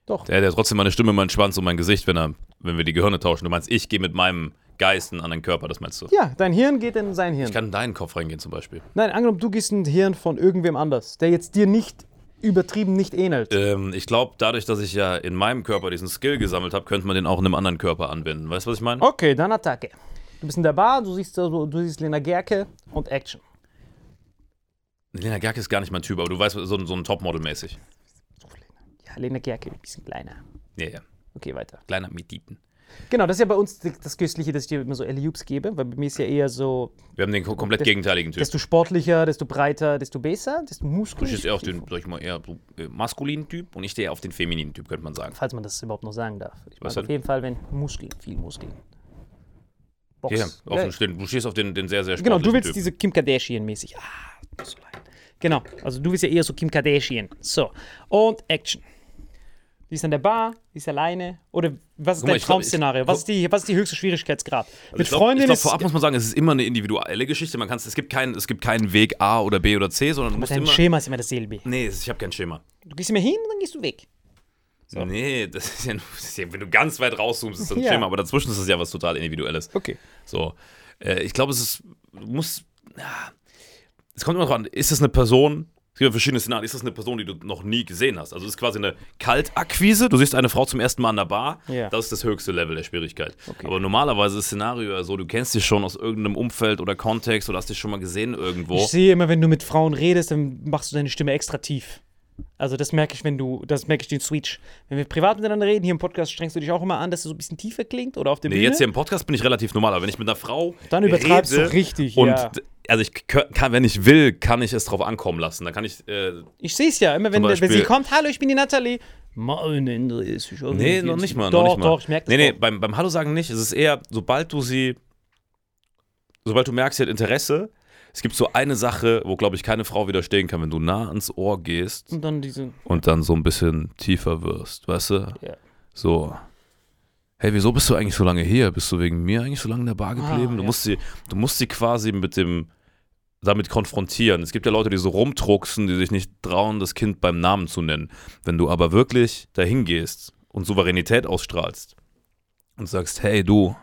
[SPEAKER 1] Doch.
[SPEAKER 2] Der hat ja trotzdem meine Stimme, meinen Schwanz und mein Gesicht, wenn, er, wenn wir die Gehirne tauschen. Du meinst, ich gehe mit meinem Geist in einen anderen Körper, das meinst du?
[SPEAKER 1] Ja, dein Hirn geht in sein Hirn.
[SPEAKER 2] Ich kann in deinen Kopf reingehen zum Beispiel.
[SPEAKER 1] Nein, angenommen, du gehst in das Hirn von irgendwem anders, der jetzt dir nicht übertrieben nicht ähnelt.
[SPEAKER 2] Ähm, ich glaube, dadurch, dass ich ja in meinem Körper diesen Skill gesammelt habe, könnte man den auch in einem anderen Körper anwenden. Weißt du, was ich meine?
[SPEAKER 1] Okay, dann Attacke. Du bist in der Bar, du siehst, also, du siehst Lena Gerke und Action.
[SPEAKER 2] Lena Gerke ist gar nicht mein Typ, aber du weißt, so, so ein Topmodel-mäßig.
[SPEAKER 1] Ja, Gerke, ein bisschen kleiner.
[SPEAKER 2] Ja, ja.
[SPEAKER 1] Okay, weiter.
[SPEAKER 2] Kleiner mit Dieten.
[SPEAKER 1] Genau, das ist ja bei uns das Köstliche, dass ich dir immer so Alley-Oops gebe, weil bei mir ist ja eher so,
[SPEAKER 2] Wir haben den ko- komplett gegenteiligen Typ.
[SPEAKER 1] desto sportlicher, desto breiter, desto besser, desto
[SPEAKER 2] Du
[SPEAKER 1] muskelig.
[SPEAKER 2] stehst eher auf den, sag ich mal, eher so, äh, maskulinen Typ und ich stehe eher auf den femininen Typ, könnte man sagen.
[SPEAKER 1] Falls man das überhaupt noch sagen darf. Ich mag auf jeden Fall, wenn Muskeln, viel Muskeln. Box.
[SPEAKER 2] Ja, ja, auf den, stehen- du stehst auf den, den sehr, sehr
[SPEAKER 1] Genau,
[SPEAKER 2] sportlichen
[SPEAKER 1] du willst
[SPEAKER 2] Typ.
[SPEAKER 1] diese Kim Kardashian-mäßig. Ah, so leid. Genau, also du willst ja eher so Kim Kardashian. So, und Action. Die ist an der Bar, die ist alleine. Oder was ist
[SPEAKER 2] Guck mal,
[SPEAKER 1] dein
[SPEAKER 2] glaub,
[SPEAKER 1] Traumszenario?
[SPEAKER 2] ich-
[SPEAKER 1] was, ist die, was ist die höchste Schwierigkeitsgrad? Mit
[SPEAKER 2] ich glaub,
[SPEAKER 1] Freundin
[SPEAKER 2] ich glaub,
[SPEAKER 1] ist.
[SPEAKER 2] vorab muss man sagen, es ist immer eine individuelle Geschichte. Man kann's, es, gibt keinen, es gibt keinen Weg A oder B oder C, sondern du musst
[SPEAKER 1] Dein
[SPEAKER 2] immer.
[SPEAKER 1] Schema ist immer dasselbe.
[SPEAKER 2] Nee, ich habe kein Schema.
[SPEAKER 1] Du gehst immer hin und dann gehst du weg.
[SPEAKER 2] Nee, das ist, ja, das ist ja, wenn du ganz weit rauszoomst, ist das ein
[SPEAKER 1] Ja.
[SPEAKER 2] Schema, aber dazwischen ist es ja was total Individuelles.
[SPEAKER 1] Okay.
[SPEAKER 2] So. Äh, ich glaube, es ist, du musst, ja, es kommt immer drauf an, ist es eine Person, es gibt ja verschiedene Szenarien, ist das eine Person, die du noch nie gesehen hast? Also es ist quasi eine Kaltakquise, du siehst eine Frau zum ersten Mal an der Bar,
[SPEAKER 1] Ja.
[SPEAKER 2] das ist das höchste Level der Schwierigkeit.
[SPEAKER 1] Okay.
[SPEAKER 2] Aber normalerweise ist das Szenario ja so, du kennst dich schon aus irgendeinem Umfeld oder Kontext oder hast dich schon mal gesehen irgendwo.
[SPEAKER 1] Ich sehe immer, wenn du mit Frauen redest, dann machst du deine Stimme extra tief. Also das merke ich, wenn du, das merke ich den Switch. Wenn wir privat miteinander reden, hier im Podcast strengst du dich auch immer an, dass du so ein bisschen tiefer klingt oder auf der
[SPEAKER 2] Nee,
[SPEAKER 1] Bühne.
[SPEAKER 2] jetzt hier im Podcast bin ich relativ normal, aber wenn ich mit einer Frau
[SPEAKER 1] Dann übertreibst du
[SPEAKER 2] rede
[SPEAKER 1] richtig,
[SPEAKER 2] und
[SPEAKER 1] ja.
[SPEAKER 2] Also ich kann, wenn ich will, kann ich es drauf ankommen lassen. Dann kann ich äh,
[SPEAKER 1] Ich sehe es ja, immer wenn,
[SPEAKER 2] Zum
[SPEAKER 1] wenn sie
[SPEAKER 2] Beispiel-
[SPEAKER 1] kommt, hallo, ich bin die Natalie. Mein Ende ist ich
[SPEAKER 2] Nee, noch nicht mal.
[SPEAKER 1] Doch,
[SPEAKER 2] noch nicht mal.
[SPEAKER 1] doch, ich merke das
[SPEAKER 2] Nee, nee,
[SPEAKER 1] doch.
[SPEAKER 2] beim, beim Hallo sagen nicht. Es ist eher, sobald du sie, sobald du merkst, sie hat Interesse, es gibt so eine Sache, wo, glaube ich, keine Frau widerstehen kann, wenn du nah ans Ohr gehst
[SPEAKER 1] Und dann diese,
[SPEAKER 2] und dann so ein bisschen tiefer wirst, weißt du?
[SPEAKER 1] Ja.
[SPEAKER 2] So. Hey, wieso bist du eigentlich so lange hier? Bist du wegen mir eigentlich so lange in der Bar geblieben? du,
[SPEAKER 1] ja.
[SPEAKER 2] musst sie, du musst sie quasi mit dem, damit konfrontieren. Es gibt ja Leute, die so rumdrucksen, die sich nicht trauen, das Kind beim Namen zu nennen. Wenn du aber wirklich dahin gehst und Souveränität ausstrahlst und sagst, hey du,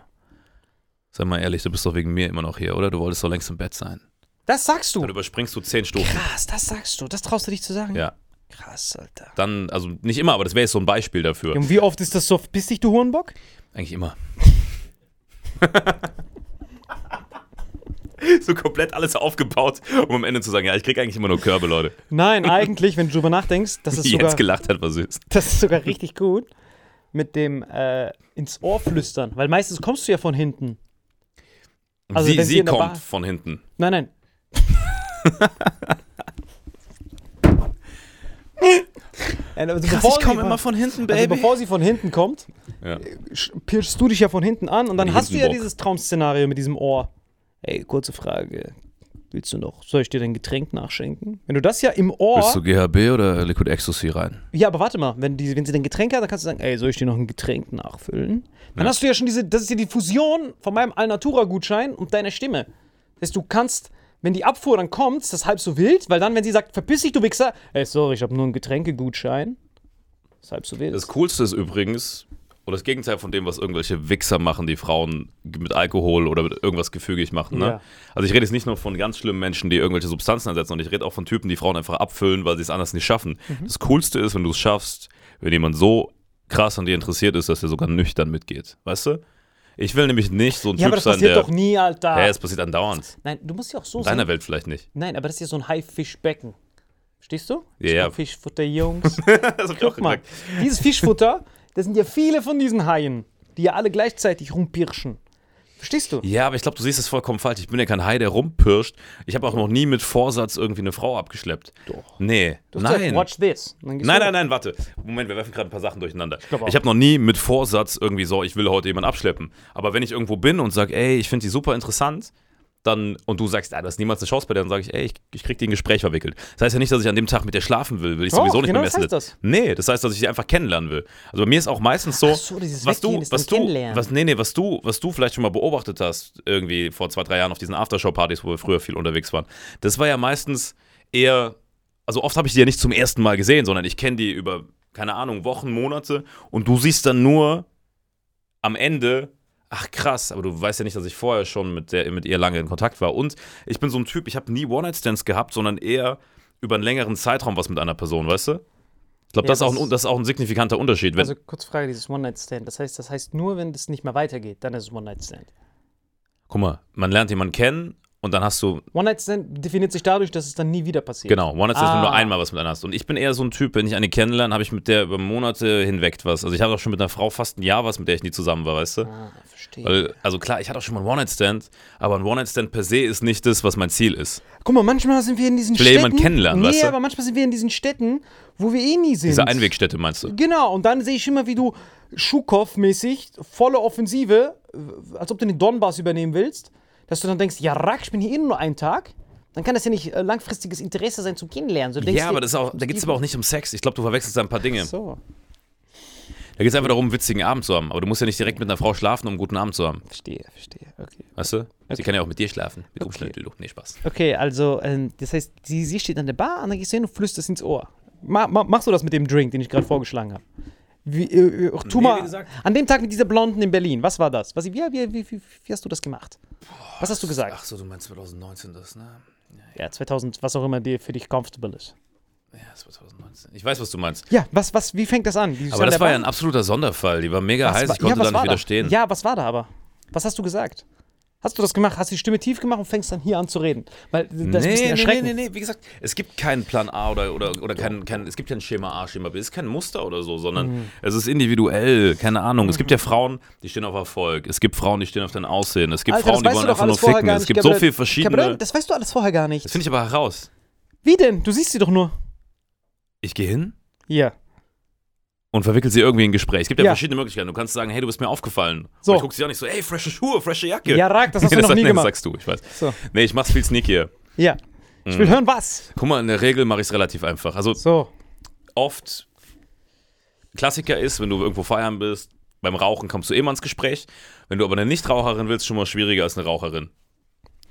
[SPEAKER 2] sei mal ehrlich, du bist doch wegen mir immer noch hier, oder? Du wolltest doch längst im Bett sein.
[SPEAKER 1] das sagst du.
[SPEAKER 2] Dann überspringst du zehn Stufen.
[SPEAKER 1] Krass, das sagst du. Das traust du dich zu sagen?
[SPEAKER 2] Ja.
[SPEAKER 1] Krass, Alter.
[SPEAKER 2] Dann, also nicht immer, aber das wäre jetzt so ein Beispiel dafür.
[SPEAKER 1] Und wie oft ist das so, bist dich, du Hurenbock?
[SPEAKER 2] Eigentlich immer. so komplett alles aufgebaut, um am Ende zu sagen, ja, ich krieg eigentlich immer nur Körbe, Leute.
[SPEAKER 1] Nein, eigentlich, wenn du drüber nachdenkst, das ist
[SPEAKER 2] Die
[SPEAKER 1] sogar,
[SPEAKER 2] jetzt gelacht hat, war süß.
[SPEAKER 1] das ist sogar richtig gut mit dem äh, ins Ohr flüstern, weil meistens kommst du ja von hinten. Also
[SPEAKER 2] sie
[SPEAKER 1] sie
[SPEAKER 2] kommt
[SPEAKER 1] Bar-
[SPEAKER 2] von hinten.
[SPEAKER 1] Nein, nein. Äh, also bevor sie von-
[SPEAKER 2] von hinten,
[SPEAKER 1] Also bevor sie von hinten kommt,
[SPEAKER 2] ja.
[SPEAKER 1] sch- pirschst du dich ja von hinten an und dann hast du ja dieses Traumszenario mit diesem Ohr. Ey, kurze Frage. Willst du noch, soll ich dir dein Getränk nachschenken? Wenn du das ja im Ohr.
[SPEAKER 2] Willst du GHB oder Liquid Ecstasy rein?
[SPEAKER 1] Ja, aber warte mal, wenn, die, wenn sie dein Getränk hat, dann kannst du sagen, ey, soll ich dir noch ein Getränk nachfüllen? Dann hast du ja schon diese, das ist ja die Fusion von meinem Alnatura-Gutschein und deiner Stimme. Das heißt, du kannst, wenn die Abfuhr dann kommt, ist das halb so wild, weil dann, wenn sie sagt, verpiss dich, du Wichser, ey, sorry, ich habe nur einen Getränkegutschein, ist halb so wild.
[SPEAKER 2] Das Coolste ist übrigens, oder das Gegenteil von dem, was irgendwelche Wichser machen, die Frauen mit Alkohol oder mit irgendwas gefügig machen. Ne?
[SPEAKER 1] Ja.
[SPEAKER 2] Also ich rede jetzt nicht nur von ganz schlimmen Menschen, die irgendwelche Substanzen einsetzen, sondern ich rede auch von Typen, die Frauen einfach abfüllen, weil sie es anders nicht schaffen.
[SPEAKER 1] Mhm.
[SPEAKER 2] Das Coolste ist, wenn du es schaffst, wenn jemand so krass an dir interessiert ist, dass er sogar nüchtern mitgeht. Weißt du? Ich will nämlich nicht so ein
[SPEAKER 1] ja, aber
[SPEAKER 2] Typ
[SPEAKER 1] das
[SPEAKER 2] sein,
[SPEAKER 1] passiert
[SPEAKER 2] der...
[SPEAKER 1] doch nie, Alter.
[SPEAKER 2] Ja, es passiert andauernd.
[SPEAKER 1] Nein, du musst ja auch so
[SPEAKER 2] In deiner
[SPEAKER 1] sein.
[SPEAKER 2] Welt vielleicht nicht.
[SPEAKER 1] Nein, aber das ist ja so ein Haifischbecken. Verstehst du?
[SPEAKER 2] Ja, ja.
[SPEAKER 1] Fischfutter, Jungs.
[SPEAKER 2] Das hab ich auch
[SPEAKER 1] Guck mal, dieses Fischfutter, das sind ja viele von diesen Haien, die ja alle gleichzeitig rumpirschen. Verstehst du?
[SPEAKER 2] Ja, aber ich glaube, du siehst es vollkommen falsch. Ich bin ja kein Hai, der rumpirscht. Ich habe auch noch nie mit Vorsatz irgendwie eine Frau abgeschleppt.
[SPEAKER 1] Doch.
[SPEAKER 2] Nee.
[SPEAKER 1] Du hast gesagt,
[SPEAKER 2] Nein.
[SPEAKER 1] Watch this.
[SPEAKER 2] Nein,
[SPEAKER 1] du-
[SPEAKER 2] nein, nein, warte. Moment, wir werfen gerade ein paar Sachen durcheinander. Ich,
[SPEAKER 1] auch.
[SPEAKER 2] habe noch nie mit Vorsatz irgendwie so, ich will heute jemanden abschleppen. Aber wenn ich irgendwo bin und sage, ey, ich finde die super interessant, dann, und du sagst, ah, das ist niemals eine Chance bei der, dann sage ich, ey, ich, ich krieg die in ein Gespräch verwickelt. Das heißt ja nicht, dass ich an dem Tag mit der schlafen will, will ich
[SPEAKER 1] Doch,
[SPEAKER 2] sowieso nicht
[SPEAKER 1] genau
[SPEAKER 2] mit
[SPEAKER 1] das
[SPEAKER 2] mir
[SPEAKER 1] heißt das.
[SPEAKER 2] Nee, das heißt, dass ich sie einfach kennenlernen will. Also bei mir ist auch meistens so,
[SPEAKER 1] so,
[SPEAKER 2] was du, was du, was, nee, nee, was du, was du vielleicht schon mal beobachtet hast, irgendwie vor zwei, drei Jahren auf diesen Aftershow-Partys, wo wir früher viel unterwegs waren, das war ja meistens eher, also oft habe ich die ja nicht zum ersten Mal gesehen, sondern ich kenne die über, keine Ahnung, Wochen, Monate und du siehst dann nur am Ende, ach krass, aber du weißt ja nicht, dass ich vorher schon mit, der, mit ihr lange in Kontakt war. Und ich bin so ein Typ, ich habe nie One-Night-Stands gehabt, sondern eher über einen längeren Zeitraum was mit einer Person, weißt du? Ich glaube,
[SPEAKER 1] Ja,
[SPEAKER 2] das, ist auch
[SPEAKER 1] das-
[SPEAKER 2] ein- das ist auch ein signifikanter Unterschied.
[SPEAKER 1] Also kurz Frage, dieses One-Night-Stand. Das heißt, das heißt nur, wenn das nicht mehr weitergeht, dann ist es One-Night-Stand.
[SPEAKER 2] guck mal, man lernt jemanden kennen und dann hast du
[SPEAKER 1] One-Night-Stand definiert sich dadurch, dass es dann nie wieder passiert.
[SPEAKER 2] Genau, One-Night-Stands, wenn du nur
[SPEAKER 1] Ah.
[SPEAKER 2] einmal was mit einer hast. Und ich bin eher so ein Typ, wenn ich eine kennenlerne, habe ich mit der über Monate hinweg was. Also ich habe auch schon mit einer Frau fast ein Jahr was, mit der ich nie zusammen war, weißt du?
[SPEAKER 1] Ah, verstehe.
[SPEAKER 2] Weil, also klar, ich hatte auch schon mal einen One-Night-Stand, aber ein One-Night-Stand per se ist nicht das, was mein Ziel ist.
[SPEAKER 1] Guck mal, manchmal sind wir in diesen
[SPEAKER 2] will ja
[SPEAKER 1] Städten.
[SPEAKER 2] jemanden kennenlernen,
[SPEAKER 1] nee,
[SPEAKER 2] weißt du?
[SPEAKER 1] aber manchmal sind wir in diesen Städten, wo wir eh nie sind.
[SPEAKER 2] Diese Einwegstätte meinst du?
[SPEAKER 1] Genau, und dann sehe ich immer, wie du Schukow-mäßig, volle Offensive, äh, als ob du den Donbass übernehmen willst, dass du dann denkst, ja, Rack, ich bin hier eh nur einen Tag. Dann kann das ja nicht äh, langfristiges Interesse sein zum Kennenlernen. So
[SPEAKER 2] Ja, aber das auch, da geht es aber auch nicht um Sex. Ich glaube, du verwechselst da ein paar Dinge.
[SPEAKER 1] So,
[SPEAKER 2] Da geht es einfach darum, einen witzigen Abend zu haben. Aber du musst ja nicht direkt mit einer Frau schlafen, um einen guten Abend zu haben.
[SPEAKER 1] verstehe, verstehe. Okay.
[SPEAKER 2] Weißt du? Sie kann ja auch mit dir schlafen. Mit Umschnalldildo. Nee, Spaß.
[SPEAKER 1] Okay, also, ähm, das heißt, sie, sie steht an der Bar und dann gehst du hin und flüsterst ins Ohr. Ma, ma, machst du das mit dem Drink, den ich gerade vorgeschlagen habe? Wie, äh, äh, tu mal,
[SPEAKER 2] gesagt.
[SPEAKER 1] an dem Tag mit dieser Blonden in Berlin, was war das? Was, wie, wie, wie, wie, hast du das gemacht? Was hast du gesagt?
[SPEAKER 2] Ach so, du meinst 2019 das, ne?
[SPEAKER 1] Ja, 2000, was auch immer dir für dich comfortable ist.
[SPEAKER 2] Ja, das war 2019. Ich weiß, was du meinst.
[SPEAKER 1] Ja, was, was, wie fängt das an? Die
[SPEAKER 2] Aber das war ja ein absoluter Sonderfall. Die war mega
[SPEAKER 1] Was
[SPEAKER 2] heiß.
[SPEAKER 1] war-
[SPEAKER 2] Ich konnte
[SPEAKER 1] ja,
[SPEAKER 2] da nicht widerstehen.
[SPEAKER 1] Ja, was war da aber? Was hast du gesagt? Hast du das gemacht? Hast du die Stimme tief gemacht und fängst dann hier an zu reden? Weil das ist ein bisschen erschreckend.
[SPEAKER 2] nee, nee, nee, wie gesagt, es gibt keinen Plan A oder, oder, oder kein, kein, es gibt kein Schema A, Schema B, es ist kein Muster oder so, sondern
[SPEAKER 1] Mhm.
[SPEAKER 2] es ist individuell, keine Ahnung. Es gibt ja Frauen, die stehen auf Erfolg, es gibt Frauen, die stehen auf dein Aussehen, es gibt
[SPEAKER 1] Alter,
[SPEAKER 2] Frauen, die wollen einfach nur ficken, es gibt
[SPEAKER 1] Gabriel.
[SPEAKER 2] so viele verschiedene.
[SPEAKER 1] Gabriel, das weißt du alles vorher gar nicht.
[SPEAKER 2] Das finde ich aber heraus.
[SPEAKER 1] Wie denn? Du siehst sie doch nur.
[SPEAKER 2] Ich gehe hin
[SPEAKER 1] Ja.
[SPEAKER 2] Und verwickel sie irgendwie in ein Gespräch. Es gibt ja,
[SPEAKER 1] Ja.
[SPEAKER 2] verschiedene Möglichkeiten. Du kannst sagen, hey, du bist mir aufgefallen.
[SPEAKER 1] So.
[SPEAKER 2] Und ich gucke sie auch nicht so, hey, frische Schuhe, frische Jacke.
[SPEAKER 1] Ja, Rack, das hast du
[SPEAKER 2] Nee,
[SPEAKER 1] noch nie
[SPEAKER 2] nee,
[SPEAKER 1] gemacht.
[SPEAKER 2] Das sagst du, ich weiß.
[SPEAKER 1] So.
[SPEAKER 2] Nee, ich mach's viel sneakier.
[SPEAKER 1] Ja. Ich will hören, was.
[SPEAKER 2] Guck mal, in der Regel mache ich es relativ einfach. Also
[SPEAKER 1] So.
[SPEAKER 2] oft Klassiker ist, wenn du irgendwo feiern bist, beim Rauchen kommst du immer ins Gespräch. Wenn du aber eine Nichtraucherin willst, schon mal schwieriger als eine Raucherin.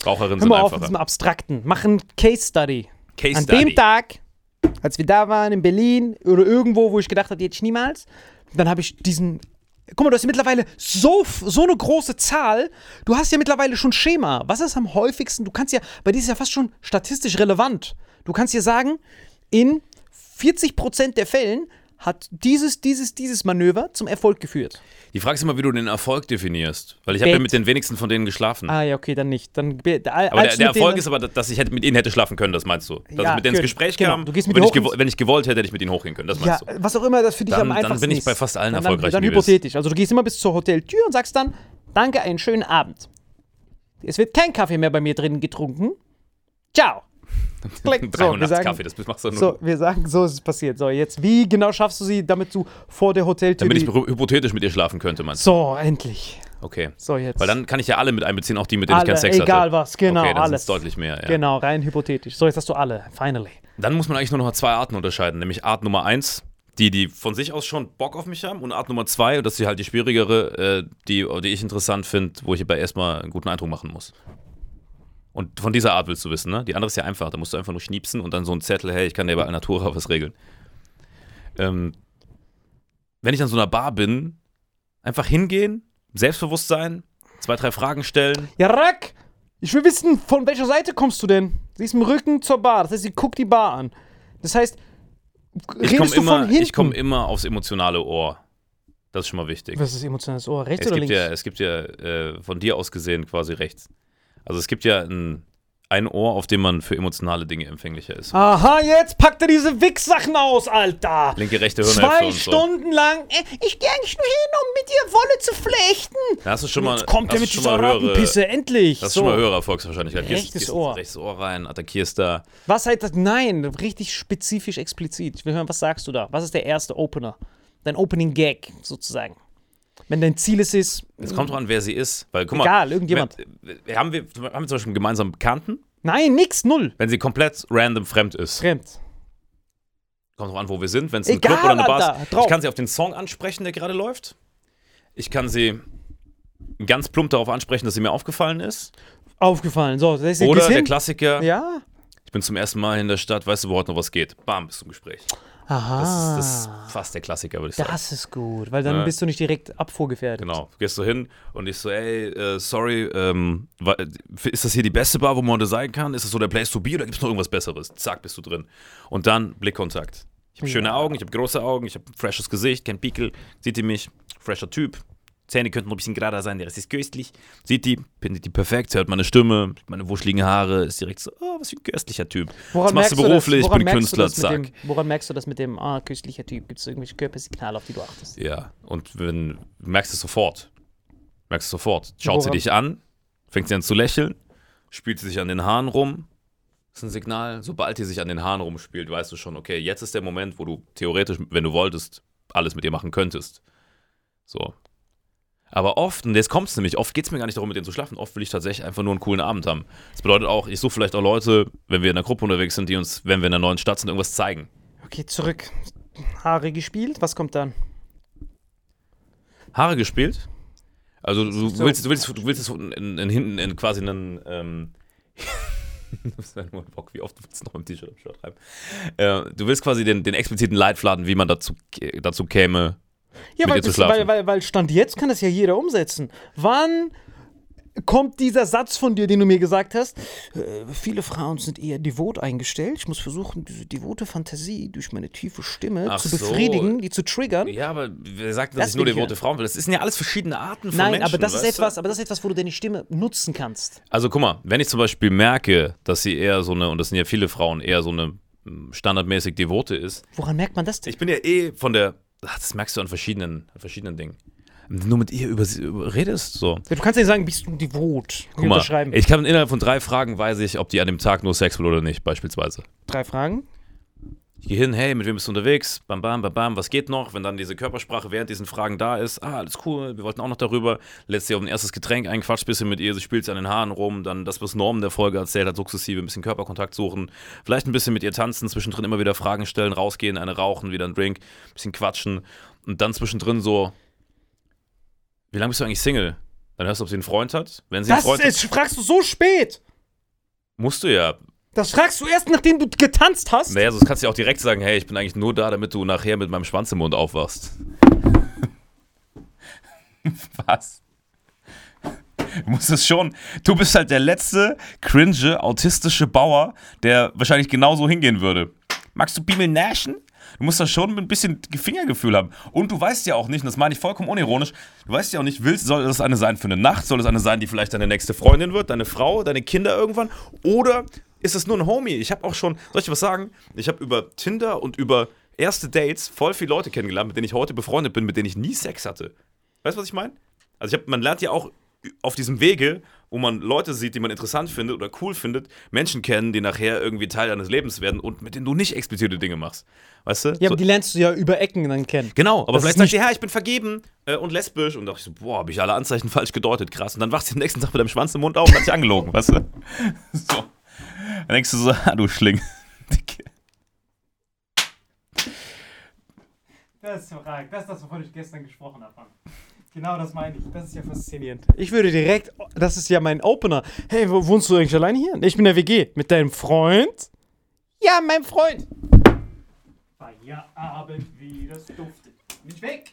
[SPEAKER 2] Raucherinnen
[SPEAKER 1] Hör
[SPEAKER 2] sind
[SPEAKER 1] mal auf mit
[SPEAKER 2] einfacher.
[SPEAKER 1] diesem Abstrakten. Mach ein Case Study.
[SPEAKER 2] Case
[SPEAKER 1] An
[SPEAKER 2] Study.
[SPEAKER 1] dem Tag, als wir da waren in Berlin oder irgendwo, wo ich gedacht habe, jetzt niemals, dann habe ich diesen. Guck mal, du hast ja mittlerweile so, so eine große Zahl. Du hast ja mittlerweile schon Schema. Was ist am häufigsten? Du kannst ja, bei dir ist ja fast schon statistisch relevant. Du kannst ja sagen, in 40% der Fällen hat dieses, dieses, dieses Manöver zum Erfolg geführt.
[SPEAKER 2] Die Frage ist immer, wie du den Erfolg definierst. Weil ich habe ja mit den wenigsten von denen geschlafen.
[SPEAKER 1] Ah ja, okay, dann nicht. Dann,
[SPEAKER 2] aber der, der Erfolg ist aber, dass ich hätte, mit ihnen hätte schlafen können, das meinst du? Dass
[SPEAKER 1] Ja,
[SPEAKER 2] ich mit denen ins
[SPEAKER 1] good.
[SPEAKER 2] Gespräch
[SPEAKER 1] Genau.
[SPEAKER 2] kam.
[SPEAKER 1] Du gehst mit
[SPEAKER 2] wenn, ich wenn ich gewollt hätte, hätte ich mit ihnen hochgehen können. Das
[SPEAKER 1] Ja,
[SPEAKER 2] meinst du?
[SPEAKER 1] was auch immer das für dich
[SPEAKER 2] Dann-
[SPEAKER 1] am
[SPEAKER 2] dann
[SPEAKER 1] einfachsten
[SPEAKER 2] bin ich
[SPEAKER 1] ist.
[SPEAKER 2] bei fast allen
[SPEAKER 1] dann,
[SPEAKER 2] erfolgreichen
[SPEAKER 1] Dann, dann hypothetisch. Also du gehst immer bis zur Hoteltür und sagst dann, danke, einen schönen Abend. Es wird kein Kaffee mehr bei mir drinnen getrunken. Ciao. Klick. So,
[SPEAKER 2] 300
[SPEAKER 1] wir sagen,
[SPEAKER 2] Kaffee, das machst du nur.
[SPEAKER 1] so, wir sagen, so ist es passiert. So, jetzt, wie genau schaffst du sie, damit du vor der Hoteltür...
[SPEAKER 2] damit ich hypothetisch mit ihr schlafen könnte, meinst du?
[SPEAKER 1] so, endlich.
[SPEAKER 2] Okay.
[SPEAKER 1] So, jetzt.
[SPEAKER 2] Weil dann kann ich ja alle mit einbeziehen, auch die, mit denen ich
[SPEAKER 1] alle,
[SPEAKER 2] keinen Sex hatte.
[SPEAKER 1] egal was, genau,
[SPEAKER 2] okay, dann
[SPEAKER 1] alles.
[SPEAKER 2] deutlich mehr. Ja.
[SPEAKER 1] Genau, rein hypothetisch. So, jetzt hast du alle, finally.
[SPEAKER 2] Dann muss man eigentlich nur noch zwei Arten unterscheiden, nämlich Art Nummer eins, die, die von sich aus schon Bock auf mich haben, und Art Nummer zwei, und das ist halt die schwierigere, äh, die, die ich interessant finde, wo ich aber erstmal einen guten Eindruck machen muss. Und von dieser Art willst du wissen, ne? Die andere ist ja einfach, da musst du einfach nur schniepsen und dann so ein Zettel, hey, ich kann dir bei Alnatura was regeln. Ähm, wenn ich an so einer Bar bin, einfach hingehen, selbstbewusst sein, zwei, drei Fragen stellen.
[SPEAKER 1] Ja, Rack! Ich will wissen, von welcher Seite kommst du denn? Sie ist im Rücken zur Bar. Das heißt, sie guckt die Bar an. Das heißt,
[SPEAKER 2] Ich komme
[SPEAKER 1] redest du
[SPEAKER 2] immer,
[SPEAKER 1] von hinten?
[SPEAKER 2] ich komm immer aufs emotionale Ohr. Das ist schon mal wichtig.
[SPEAKER 1] Was ist emotionales Ohr? Rechts
[SPEAKER 2] Es
[SPEAKER 1] oder
[SPEAKER 2] gibt,
[SPEAKER 1] links?
[SPEAKER 2] ja, es gibt ja äh, von dir aus gesehen quasi rechts. Also es gibt ja ein, ein Ohr, auf dem man für emotionale Dinge empfänglicher ist.
[SPEAKER 1] Aha, jetzt packt er diese Wichsachen aus, Alter!
[SPEAKER 2] Linke, rechte Hirnhälfte
[SPEAKER 1] Zwei
[SPEAKER 2] und so.
[SPEAKER 1] Stunden lang. äh, Ich gehe eigentlich nur hin, um mit dir Wolle zu flechten.
[SPEAKER 2] Da hast du schon mal,
[SPEAKER 1] Jetzt kommt
[SPEAKER 2] hast
[SPEAKER 1] er
[SPEAKER 2] du
[SPEAKER 1] mit
[SPEAKER 2] schon
[SPEAKER 1] dieser
[SPEAKER 2] mal höhere,
[SPEAKER 1] Rattenpisse, endlich.
[SPEAKER 2] Das ist schon mal höhere Erfolgswahrscheinlichkeit. Gehst-
[SPEAKER 1] Rechtes
[SPEAKER 2] gehst
[SPEAKER 1] Ohr.
[SPEAKER 2] Rechtes Ohr rein, attackierst da.
[SPEAKER 1] Was heißt das? Nein, richtig spezifisch, explizit. Ich will hören, was sagst du da? Was ist der erste Opener? Dein Opening Gag, sozusagen. Wenn dein Ziel es ist,
[SPEAKER 2] Es kommt drauf an, wer sie ist. Weil, guck mal,
[SPEAKER 1] Egal, irgendjemand.
[SPEAKER 2] Wenn, wir haben, wir, haben wir zum Beispiel einen gemeinsamen Bekannten,
[SPEAKER 1] nein, nix, null.
[SPEAKER 2] wenn sie komplett random fremd ist.
[SPEAKER 1] Fremd.
[SPEAKER 2] Kommt drauf an, wo wir sind. Wenn es ein
[SPEAKER 1] Egal,
[SPEAKER 2] Club oder eine Bar
[SPEAKER 1] Alter,
[SPEAKER 2] ist. Ich kann sie auf den Song ansprechen, der gerade läuft. Ich kann sie ganz plump darauf ansprechen, dass sie mir aufgefallen ist.
[SPEAKER 1] Aufgefallen. So,
[SPEAKER 2] Oder der
[SPEAKER 1] hin?
[SPEAKER 2] Klassiker,
[SPEAKER 1] Ja?
[SPEAKER 2] ich bin zum ersten Mal in der Stadt, weißt du, wo heute noch was geht? Bam, bist du im Gespräch.
[SPEAKER 1] Aha.
[SPEAKER 2] Das ist, das ist fast der Klassiker, würde ich sagen.
[SPEAKER 1] Das ist gut, weil dann
[SPEAKER 2] Ja.
[SPEAKER 1] bist du nicht direkt abfuhrgefährdet.
[SPEAKER 2] Genau, gehst du hin und ich so, ey, äh, sorry, ähm, ist das hier die beste Bar, wo man heute sein kann? Ist das so der Place to be oder gibt es noch irgendwas Besseres? Zack, bist du drin. Und dann Blickkontakt. Ich habe schöne Augen, ich habe große Augen, ich habe ein freshes Gesicht, kein Pickel. Sieht die mich? Fresher Typ. Zähne könnten noch ein bisschen gerader sein, der Rest ist köstlich. Sieht die, findet die perfekt, hört meine Stimme, meine wuscheligen Haare, ist direkt so, oh, was für ein köstlicher Typ. was machst du beruflich? Ich
[SPEAKER 1] Woran
[SPEAKER 2] bin Künstler,
[SPEAKER 1] das
[SPEAKER 2] zack.
[SPEAKER 1] Dem, woran merkst du das mit dem, ah, köstlicher Typ? Gibt es irgendwelche Körpersignale, auf die du achtest?
[SPEAKER 2] Ja, und wenn, du merkst es sofort. Merkst es sofort. Schaut sie
[SPEAKER 1] Woran?
[SPEAKER 2] dich an, fängt sie an zu lächeln, spielt sie sich an den Haaren rum. Das ist ein Signal. Sobald die sich an den Haaren rumspielt, weißt du schon, okay, jetzt ist der Moment, wo du theoretisch, wenn du wolltest, alles mit ihr machen könntest. So. Aber oft, und jetzt kommt es nämlich, oft geht es mir gar nicht darum, mit denen zu schlafen. Oft will ich tatsächlich einfach nur einen coolen Abend haben. Das bedeutet auch, ich suche vielleicht auch Leute, wenn wir in einer Gruppe unterwegs sind, die uns, wenn wir in einer neuen Stadt sind, irgendwas zeigen.
[SPEAKER 1] Okay, zurück. Haare gespielt, was kommt dann?
[SPEAKER 2] Haare gespielt. Also du
[SPEAKER 1] So.
[SPEAKER 2] willst, du willst, du willst es in, in, in hinten in quasi einen ähm, das ja nur Bock, wie oft willst du noch im T-Shirt am Shirt schreiben? Äh, du willst quasi den, den expliziten Leitfaden, wie man dazu, dazu käme.
[SPEAKER 1] Ja, weil, das, weil, weil, weil Stand jetzt kann das ja jeder umsetzen. Wann kommt dieser Satz von dir, den du mir gesagt hast? Äh, viele Frauen sind eher devot eingestellt. Ich muss versuchen, diese devote Fantasie durch meine tiefe Stimme
[SPEAKER 2] Ach
[SPEAKER 1] zu
[SPEAKER 2] so.
[SPEAKER 1] befriedigen, die zu triggern.
[SPEAKER 2] Ja, aber wer sagt, dass
[SPEAKER 1] Das
[SPEAKER 2] ich nur devote
[SPEAKER 1] ja.
[SPEAKER 2] Frauen will? Das sind ja alles verschiedene Arten von
[SPEAKER 1] Nein,
[SPEAKER 2] Menschen.
[SPEAKER 1] aber das ist
[SPEAKER 2] weißt du?
[SPEAKER 1] etwas, aber das ist etwas, wo du deine Stimme nutzen kannst.
[SPEAKER 2] Also guck mal, wenn ich zum Beispiel merke, dass sie eher so eine, und das sind ja viele Frauen, eher so eine mm, standardmäßig devote ist,
[SPEAKER 1] Woran merkt man das denn?
[SPEAKER 2] Ich bin ja eh von der. Ach, das merkst du an verschiedenen, an verschiedenen Dingen. Wenn du nur mit ihr über sie über, redest, so.
[SPEAKER 1] Ja, du kannst ja sagen, bist du devot?
[SPEAKER 2] Guck mal, ich kann innerhalb von drei Fragen weiß ich, ob die an dem Tag nur Sex will oder nicht, beispielsweise.
[SPEAKER 1] Drei Fragen.
[SPEAKER 2] Ich gehe hin, hey, mit wem bist du unterwegs? Bam, bam, bam, bam, was geht noch? Wenn dann diese Körpersprache während diesen Fragen da ist, ah, alles cool, wir wollten auch noch darüber. Lässt sie auf ein erstes Getränk ein, quatscht ein bisschen mit ihr, sie spielt sie an den Haaren rum, dann das, was Norm der Folge erzählt hat, sukzessive ein bisschen Körperkontakt suchen, vielleicht ein bisschen mit ihr tanzen, zwischendrin immer wieder Fragen stellen, rausgehen, eine rauchen, wieder ein Drink, ein bisschen quatschen und dann zwischendrin so, wie lange bist du eigentlich Single? Dann hörst du, ob sie einen Freund hat. Wenn sie einen
[SPEAKER 1] Das
[SPEAKER 2] Freund
[SPEAKER 1] ist, fragst du so spät.
[SPEAKER 2] musst du ja.
[SPEAKER 1] Das fragst du erst, nachdem du getanzt hast.
[SPEAKER 2] Naja, sonst kannst du ja auch direkt sagen, hey, ich bin eigentlich nur da, damit du nachher mit meinem Schwanz im Mund aufwachst. Was? Du musst es schon. Du bist halt der letzte cringe, autistische Bauer, der wahrscheinlich genauso hingehen würde. Magst du Bimel nashen? Du musst da schon ein bisschen Fingergefühl haben. Und du weißt ja auch nicht, und das meine ich vollkommen unironisch, du weißt ja auch nicht, willst, soll das eine sein für eine Nacht? Soll das eine sein, die vielleicht deine nächste Freundin wird, deine Frau, deine Kinder irgendwann? Oder ist es nur ein Homie? Ich habe auch schon, soll ich was sagen? Ich habe über Tinder und über erste Dates voll viele Leute kennengelernt, mit denen ich heute befreundet bin, mit denen ich nie Sex hatte. Weißt du, was ich meine? Also ich hab, man lernt ja auch auf diesem Wege, wo man Leute sieht, die man interessant findet oder cool findet, Menschen kennen, die nachher irgendwie Teil deines Lebens werden und mit denen du nicht explizite Dinge machst. Weißt du?
[SPEAKER 1] Ja,
[SPEAKER 2] so,
[SPEAKER 1] aber die lernst du ja über Ecken dann kennen.
[SPEAKER 2] genau, aber
[SPEAKER 1] das
[SPEAKER 2] vielleicht sagst du, ja, ich bin vergeben äh, und lesbisch. Und dachte ich so, boah, habe ich alle Anzeichen falsch gedeutet, krass. Und dann wachst du am nächsten Tag mit deinem Schwanz im Mund auf und hat dich angelogen, weißt du? So. Dann denkst du so, ah, du Schling.
[SPEAKER 1] Das ist so arg. Das ist das, wovon ich gestern gesprochen habe. Genau das meine ich. Das ist ja faszinierend. Ich würde direkt, das ist ja mein Opener. Hey, wo wohnst du eigentlich alleine hier? Ich bin in der WG. Mit deinem Freund? Ja, mein Freund. Feierabend, wie das duftet. Nicht weg.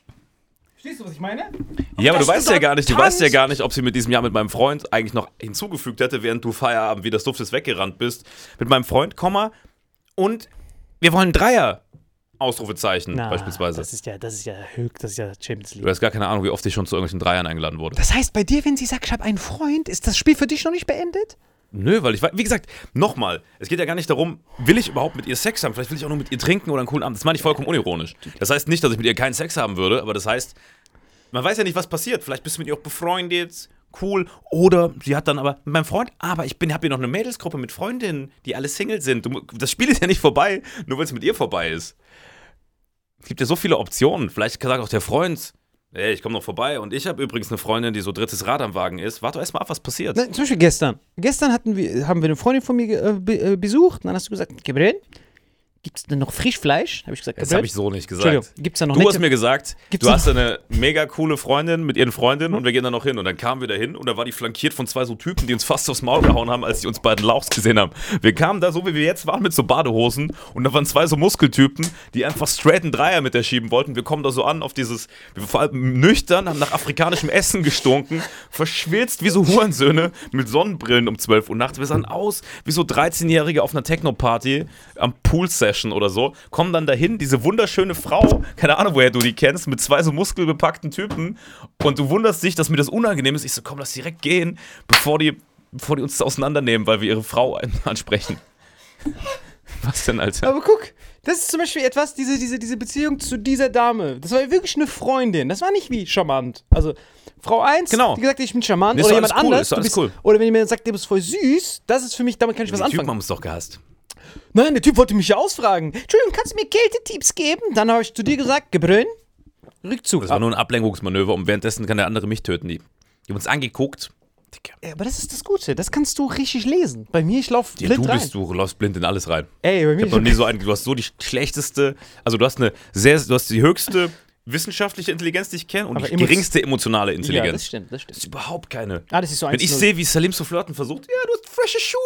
[SPEAKER 1] Verstehst du, was ich meine?
[SPEAKER 2] Ja, aber du weißt
[SPEAKER 1] du
[SPEAKER 2] ja gar nicht, du weißt ja gar nicht, ob sie mit diesem Jahr mit meinem Freund eigentlich noch hinzugefügt hätte, während du Feierabend wie das Duftes weggerannt bist. Mit meinem Freund, Komma, und wir wollen Dreier. Ausrufezeichen beispielsweise.
[SPEAKER 1] Das ist ja, das ist ja höchst, das ist ja Champions
[SPEAKER 2] Du
[SPEAKER 1] League.
[SPEAKER 2] hast gar keine Ahnung, wie oft ich schon zu irgendwelchen Dreiern eingeladen wurde.
[SPEAKER 1] Das heißt, bei dir, wenn sie sagt, ich habe einen Freund, ist das Spiel für dich noch nicht beendet?
[SPEAKER 2] Nö, weil ich, wie gesagt, nochmal, es geht ja gar nicht darum, will ich überhaupt mit ihr Sex haben? Vielleicht will ich auch nur mit ihr trinken oder einen coolen Abend. Das meine ich vollkommen unironisch. Das heißt nicht, dass ich mit ihr keinen Sex haben würde, aber das heißt, man weiß ja nicht, was passiert. Vielleicht bist du mit ihr auch befreundet, cool. Oder sie hat dann aber meinem Freund, aber ich bin, habe hier noch eine Mädelsgruppe mit Freundinnen, die alle Single sind. Du, das Spiel ist ja nicht vorbei, nur weil es mit ihr vorbei ist. Es gibt ja so viele Optionen. Vielleicht sagt auch der Freund, ey, ich komme noch vorbei und ich habe übrigens eine Freundin, die so drittes Rad am Wagen ist. Warte doch erstmal ab, was passiert.
[SPEAKER 1] Nein, zum Beispiel gestern. Gestern hatten wir, haben wir eine Freundin von mir äh, äh, besucht. Und dann hast du gesagt, Gabriel, gibt es denn noch Frischfleisch? Habe ich gesagt,
[SPEAKER 2] Das habe ich so nicht gesagt.
[SPEAKER 1] Entschuldigung, gibt es da noch
[SPEAKER 2] Du
[SPEAKER 1] nette-
[SPEAKER 2] hast mir gesagt,
[SPEAKER 1] Gibt's
[SPEAKER 2] du hast eine mega coole Freundin mit ihren Freundinnen und wir gehen da noch hin. Und dann kamen wir da hin und da war die flankiert von zwei so Typen, die uns fast aufs Maul gehauen haben, als sie uns beiden Lauchs gesehen haben. Wir kamen da so, wie wir jetzt waren, mit so Badehosen und da waren zwei so Muskeltypen, die einfach straight einen Dreier mit der schieben wollten. Wir kommen da so an auf dieses, wir waren vor allem nüchtern, haben nach afrikanischem Essen gestunken, verschwitzt wie so Hurensöhne mit Sonnenbrillen um 12 Uhr nachts. Wir sahen aus wie so 13-Jährige auf einer Techno-Party am Pool-Session oder so. Kommen dann dahin, diese wunderschöne Frau, keine Ahnung, woher du die kennst, mit zwei so muskelbepackten Typen und du wunderst dich, dass mir das unangenehm ist. Ich so, komm, lass direkt gehen, bevor die, bevor die uns auseinandernehmen, weil wir ihre Frau an- ansprechen. Was denn, Alter?
[SPEAKER 1] Aber guck, das ist zum Beispiel etwas, diese, diese, diese Beziehung zu dieser Dame. Das war wirklich eine Freundin. Das war nicht wie charmant. Also, Frau 1,
[SPEAKER 2] Genau.
[SPEAKER 1] die gesagt, ich bin charmant.
[SPEAKER 2] Ist
[SPEAKER 1] oder jemand
[SPEAKER 2] cool,
[SPEAKER 1] anders. bist,
[SPEAKER 2] cool.
[SPEAKER 1] Oder wenn jemand sagt, du bist voll süß, das ist für mich, damit kann ich was
[SPEAKER 2] Die
[SPEAKER 1] anfangen.
[SPEAKER 2] haben uns doch gehasst.
[SPEAKER 1] Nein, der Typ wollte mich ja ausfragen. Entschuldigung, kannst du mir Kältetipps geben? Dann habe ich zu dir gesagt, Gebrünn, Rückzug.
[SPEAKER 2] Das war nur ein Ablenkungsmanöver und währenddessen kann der andere mich töten. Die, die haben uns angeguckt.
[SPEAKER 1] Ja, aber das ist das Gute. Das kannst du richtig lesen. Bei mir, ich laufe
[SPEAKER 2] Ja,
[SPEAKER 1] blind
[SPEAKER 2] du
[SPEAKER 1] rein.
[SPEAKER 2] bist, du läufst blind in alles rein.
[SPEAKER 1] Ey, bei mir,
[SPEAKER 2] Ich hab noch nie so einen, du hast so die schlechteste, also du hast eine sehr, du hast die höchste wissenschaftliche Intelligenz, die ich kenne, und
[SPEAKER 1] Aber
[SPEAKER 2] die
[SPEAKER 1] emo-
[SPEAKER 2] geringste emotionale
[SPEAKER 1] ja, das
[SPEAKER 2] Intelligenz.
[SPEAKER 1] stimmt, das
[SPEAKER 2] das
[SPEAKER 1] stimmt.
[SPEAKER 2] ist überhaupt keine.
[SPEAKER 1] Ah, das ist so
[SPEAKER 2] Wenn ich
[SPEAKER 1] 1-0.
[SPEAKER 2] sehe, wie Salim zu flirten versucht, ja, du hast frische Schuhe,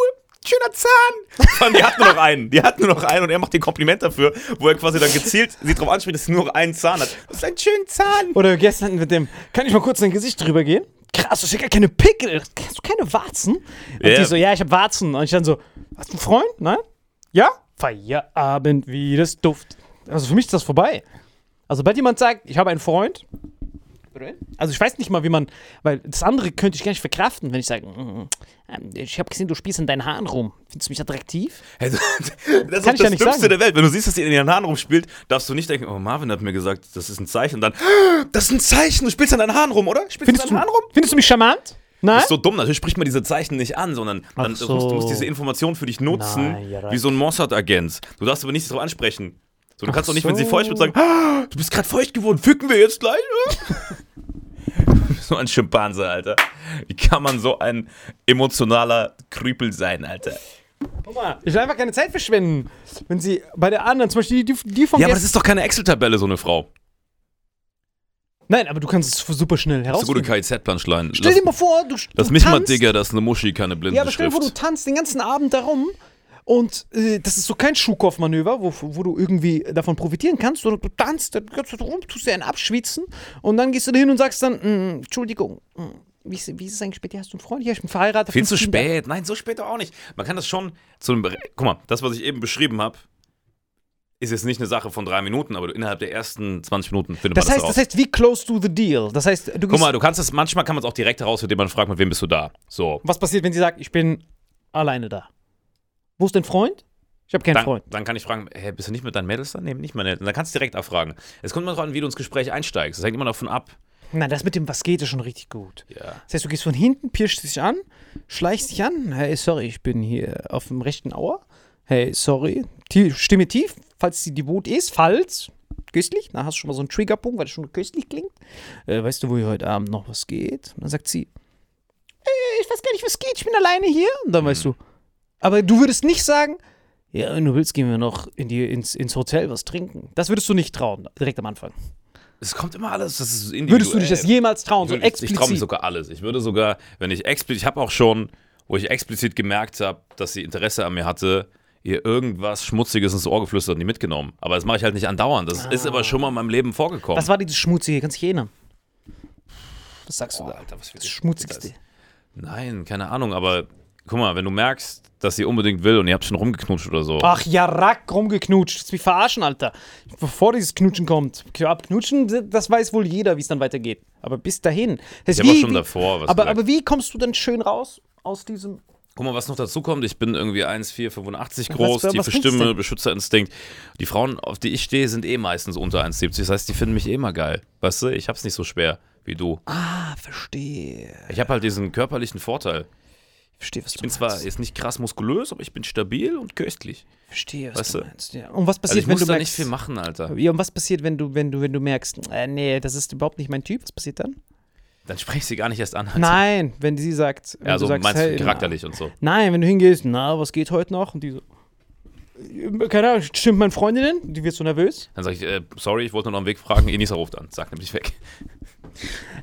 [SPEAKER 2] schöner Zahn. Allem, die hat nur noch einen. Die hat nur noch einen und er macht dir Kompliment dafür, wo er quasi dann gezielt sie darauf anspricht, dass sie nur noch einen Zahn hat. Das ist ein schöner Zahn.
[SPEAKER 1] Oder gestern mit dem, kann ich mal kurz dein Gesicht drüber gehen? Krass, du hast ja gar keine Pickel. Hast du keine Warzen? Und
[SPEAKER 2] Ja.
[SPEAKER 1] die so, ja, ich habe Warzen. Und ich dann so, hast du einen Freund? Nein? Ja? Feierabend, wie das Duft. Also für mich ist das vorbei. Also sobald jemand sagt, ich habe einen Freund, also ich weiß nicht mal, wie man, weil das andere könnte ich gar nicht verkraften, wenn ich sage, mm, ähm, ich habe gesehen, du spielst in deinen Haaren rum. Findest du mich attraktiv?
[SPEAKER 2] Hey, das ist
[SPEAKER 1] Kann
[SPEAKER 2] das
[SPEAKER 1] nicht
[SPEAKER 2] Dümmste
[SPEAKER 1] sagen.
[SPEAKER 2] der Welt. Wenn du siehst, dass die in ihren Haaren rumspielt, darfst du nicht denken, oh, Marvin hat mir gesagt, das ist ein Zeichen. Und dann, das ist ein Zeichen, du spielst an deinen Haaren rum, oder? Spielst
[SPEAKER 1] Findest
[SPEAKER 2] an
[SPEAKER 1] du,
[SPEAKER 2] deinen Haaren rum?
[SPEAKER 1] findest du mich charmant? Nein?
[SPEAKER 2] Das ist so dumm, natürlich spricht man diese Zeichen nicht an, sondern dann,
[SPEAKER 1] Ach
[SPEAKER 2] du, musst, du musst
[SPEAKER 1] so.
[SPEAKER 2] diese Information für dich nutzen,
[SPEAKER 1] Nein, ja,
[SPEAKER 2] wie so ein Mossad-Agent. Du darfst aber nichts darauf ansprechen. So, du
[SPEAKER 1] Ach
[SPEAKER 2] kannst doch nicht, wenn sie
[SPEAKER 1] so.
[SPEAKER 2] feucht wird, sagen, ah, du bist gerade feucht geworden, ficken wir jetzt gleich? so ein Schimpanse, Alter. Wie kann man so ein emotionaler Krüpel sein, Alter?
[SPEAKER 1] Guck mal, ich will einfach keine Zeit verschwenden. Wenn sie bei der anderen, zum Beispiel die, die von
[SPEAKER 2] Ja, aber das ist doch keine Excel-Tabelle, so eine Frau.
[SPEAKER 1] Nein, aber du kannst es super schnell
[SPEAKER 2] Das ist eine gute
[SPEAKER 1] herausfinden.
[SPEAKER 2] KIZ-Punchline.
[SPEAKER 1] Stell dir mal vor, du,
[SPEAKER 2] lass
[SPEAKER 1] du
[SPEAKER 2] mich mal,
[SPEAKER 1] tanzt,
[SPEAKER 2] Digga, das ist eine Muschi, keine blinde
[SPEAKER 1] Ja, aber stell dir vor, du tanzt den ganzen Abend darum und äh, das ist so kein Schuhkopf-Manöver, wo, wo du irgendwie davon profitieren kannst, sondern du tanzt, dann gehst du rum, tust dir einen abschwitzen und dann gehst du da hin und sagst dann, "Mm, Entschuldigung, mm, wie ist, wie ist es eigentlich dir? Hast du einen Freund? Ja, ich bin verheiratet.
[SPEAKER 2] Viel zu
[SPEAKER 1] Kinder."
[SPEAKER 2] spät. Nein, so spät auch nicht. Man kann das schon zu einem. Guck mal, das, was ich eben beschrieben habe, ist jetzt nicht eine Sache von drei Minuten, aber innerhalb der ersten 20 Minuten findet
[SPEAKER 1] Das
[SPEAKER 2] man
[SPEAKER 1] heißt,
[SPEAKER 2] das
[SPEAKER 1] das
[SPEAKER 2] raus.
[SPEAKER 1] heißt, wie close to the deal? Das heißt, du
[SPEAKER 2] Guck mal, du kannst es, manchmal kann man es auch direkt heraus, indem man fragt, mit wem bist du da? So.
[SPEAKER 1] was passiert, wenn sie sagt, ich bin alleine da? Wo ist dein Freund? Ich habe keinen
[SPEAKER 2] Dann,
[SPEAKER 1] Freund.
[SPEAKER 2] dann kann ich fragen, hä, bist du nicht mit deinen Mädels da? Nee, nicht meine. Dann kannst du direkt abfragen. Es kommt mal drauf an, wie du ins Gespräch einsteigst. Das hängt immer davon ab,
[SPEAKER 1] Nein, das mit dem Was geht ist schon richtig gut.
[SPEAKER 2] Ja.
[SPEAKER 1] Das heißt, du gehst von hinten, pirschst dich an, schleichst dich an. Hey, sorry, ich bin hier auf dem rechten Auer. Hey, sorry. Tief, Stimme tief, falls die devot ist. Falls. Köstlich. Da hast du schon mal so einen Triggerpunkt, weil das schon köstlich klingt. Äh, weißt du, wo hier heute Abend noch was geht? Und dann sagt sie, äh, ich weiß gar nicht, was geht, ich bin alleine hier. Und dann weißt du. Aber du würdest nicht sagen, ja, wenn du willst, gehen wir noch in die, ins, ins Hotel was trinken. Das würdest du nicht trauen, direkt am Anfang.
[SPEAKER 2] Es kommt immer alles, das ist individuell.
[SPEAKER 1] Würdest du dich das jemals trauen, so
[SPEAKER 2] Ich, ich traue mich
[SPEAKER 1] explizit?
[SPEAKER 2] sogar alles. Ich würde sogar, wenn ich explizit, ich habe auch schon, wo ich explizit gemerkt habe, dass sie Interesse an mir hatte, ihr irgendwas Schmutziges ins Ohr geflüstert und die mitgenommen. Aber das mache ich halt nicht andauernd. Das ist aber schon mal in meinem Leben vorgekommen.
[SPEAKER 1] Was war dieses Schmutzige? Kannst du dich erinnern? Was sagst du
[SPEAKER 2] Boah,
[SPEAKER 1] da?
[SPEAKER 2] Alter, was für
[SPEAKER 1] Das Schmutzigste.
[SPEAKER 2] Nein, keine Ahnung, aber guck mal, wenn du merkst, dass sie unbedingt will und ihr habt schon rumgeknutscht oder so.
[SPEAKER 1] Ach ja, Rack, rumgeknutscht. Das ist wie verarschen, Alter. Bevor dieses Knutschen kommt. Abknutschen, das weiß wohl jeder, wie es dann weitergeht. Aber bis dahin. Das
[SPEAKER 2] Ich
[SPEAKER 1] wie-
[SPEAKER 2] schon
[SPEAKER 1] wie-
[SPEAKER 2] davor was
[SPEAKER 1] aber, aber wie kommst du denn schön raus aus diesem.
[SPEAKER 2] Guck mal, was noch dazu kommt. Ich bin irgendwie 1,485
[SPEAKER 1] Was-
[SPEAKER 2] groß,
[SPEAKER 1] was
[SPEAKER 2] tiefe Stimme? Beschützerinstinkt. Die Frauen, auf die ich stehe, sind eh meistens unter 1,70. Das heißt, die finden mich eh immer geil. Weißt du, ich hab's nicht so schwer wie du.
[SPEAKER 1] Ah, verstehe.
[SPEAKER 2] Ich habe halt diesen körperlichen Vorteil.
[SPEAKER 1] Verstehe, was
[SPEAKER 2] Ich
[SPEAKER 1] du
[SPEAKER 2] bin zwar
[SPEAKER 1] meinst.
[SPEAKER 2] jetzt nicht krass muskulös, aber ich bin stabil und köstlich.
[SPEAKER 1] Verstehe, was
[SPEAKER 2] weißt
[SPEAKER 1] du
[SPEAKER 2] du?
[SPEAKER 1] meinst. Ja. Und was
[SPEAKER 2] Also
[SPEAKER 1] passiert,
[SPEAKER 2] ich
[SPEAKER 1] wenn du
[SPEAKER 2] da
[SPEAKER 1] merkst.
[SPEAKER 2] nicht viel machen, Alter.
[SPEAKER 1] Ja, und was passiert, wenn du, wenn du, wenn du merkst, äh, nee, das ist überhaupt nicht mein Typ? Was passiert dann?
[SPEAKER 2] Dann spreche ich sie gar nicht erst an. Alter.
[SPEAKER 1] Nein, wenn sie sagt, wenn
[SPEAKER 2] Ja,
[SPEAKER 1] du
[SPEAKER 2] so
[SPEAKER 1] sagst,
[SPEAKER 2] meinst
[SPEAKER 1] hey,
[SPEAKER 2] du charakterlich und so.
[SPEAKER 1] Nein, wenn du hingehst, na, was geht heute noch? Und die so, äh, keine Ahnung, stimmt meine Freundin? Die wird so nervös.
[SPEAKER 2] Dann sage ich, äh, sorry, ich wollte nur noch einen Weg fragen. Enisa ruft an. Sag nämlich weg.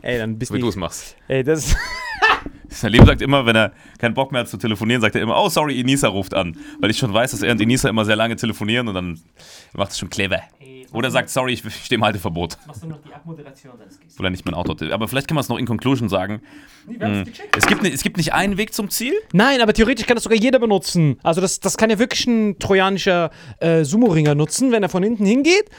[SPEAKER 1] Ey, dann bist
[SPEAKER 2] So wie
[SPEAKER 1] du.
[SPEAKER 2] du es machst.
[SPEAKER 1] Ey, das.
[SPEAKER 2] Sein Leben sagt immer, wenn er keinen Bock mehr hat zu telefonieren, sagt er immer, oh sorry, Enisa ruft an. Weil ich schon weiß, dass er und Enisa immer sehr lange telefonieren und dann macht es schon clever. Oder sagt, sorry, ich stehe im Halteverbot.
[SPEAKER 1] Machst du noch die Abmoderation?
[SPEAKER 2] Weil er nicht mein Auto hat. Aber vielleicht kann man es noch in Conclusion sagen. Es gibt, es gibt nicht einen Weg zum Ziel.
[SPEAKER 1] Nein, aber theoretisch kann das sogar jeder benutzen. Also das, das kann ja wirklich ein trojanischer äh, Sumo-Ringer nutzen, wenn er von hinten hingeht.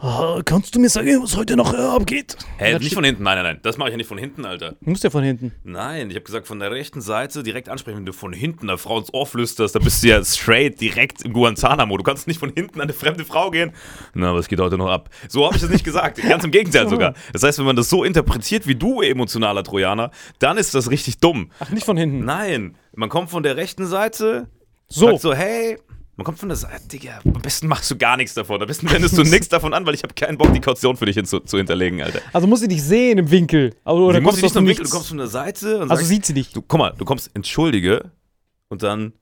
[SPEAKER 1] Ah, kannst du mir sagen, was heute noch äh, abgeht?
[SPEAKER 2] Hä,
[SPEAKER 1] Das
[SPEAKER 2] nicht von hinten. Nein, nein, nein. Das mache ich ja nicht von hinten, Alter.
[SPEAKER 1] Du musst ja von hinten.
[SPEAKER 2] Nein, ich habe gesagt, von der rechten Seite direkt ansprechen. Wenn du von hinten einer Frau ins Ohr flüsterst, dann bist du ja straight direkt im Guantanamo. Du kannst nicht von hinten an eine fremde Frau gehen. Na, was geht heute noch ab? So habe ich es nicht gesagt. Ganz im Gegenteil sogar. Das heißt, wenn man das so interpretiert wie du, emotionaler Trojaner, dann ist das richtig dumm.
[SPEAKER 1] Ach, nicht von hinten.
[SPEAKER 2] Nein, man kommt von der rechten Seite,
[SPEAKER 1] so.
[SPEAKER 2] sagt so, hey, man kommt von der Seite, Digga, am besten machst du gar nichts davon. Am besten wendest du nichts davon an, weil ich habe keinen Bock, die Kaution für dich hin zu, zu hinterlegen, Alter.
[SPEAKER 1] Also muss sie dich sehen im Winkel. Aber, oder
[SPEAKER 2] Du musst
[SPEAKER 1] kommst
[SPEAKER 2] dich nicht
[SPEAKER 1] dem
[SPEAKER 2] Winkel, du kommst von der Seite und
[SPEAKER 1] Also
[SPEAKER 2] sagst,
[SPEAKER 1] sieht sie dich.
[SPEAKER 2] du, guck mal, du kommst, entschuldige, und dann,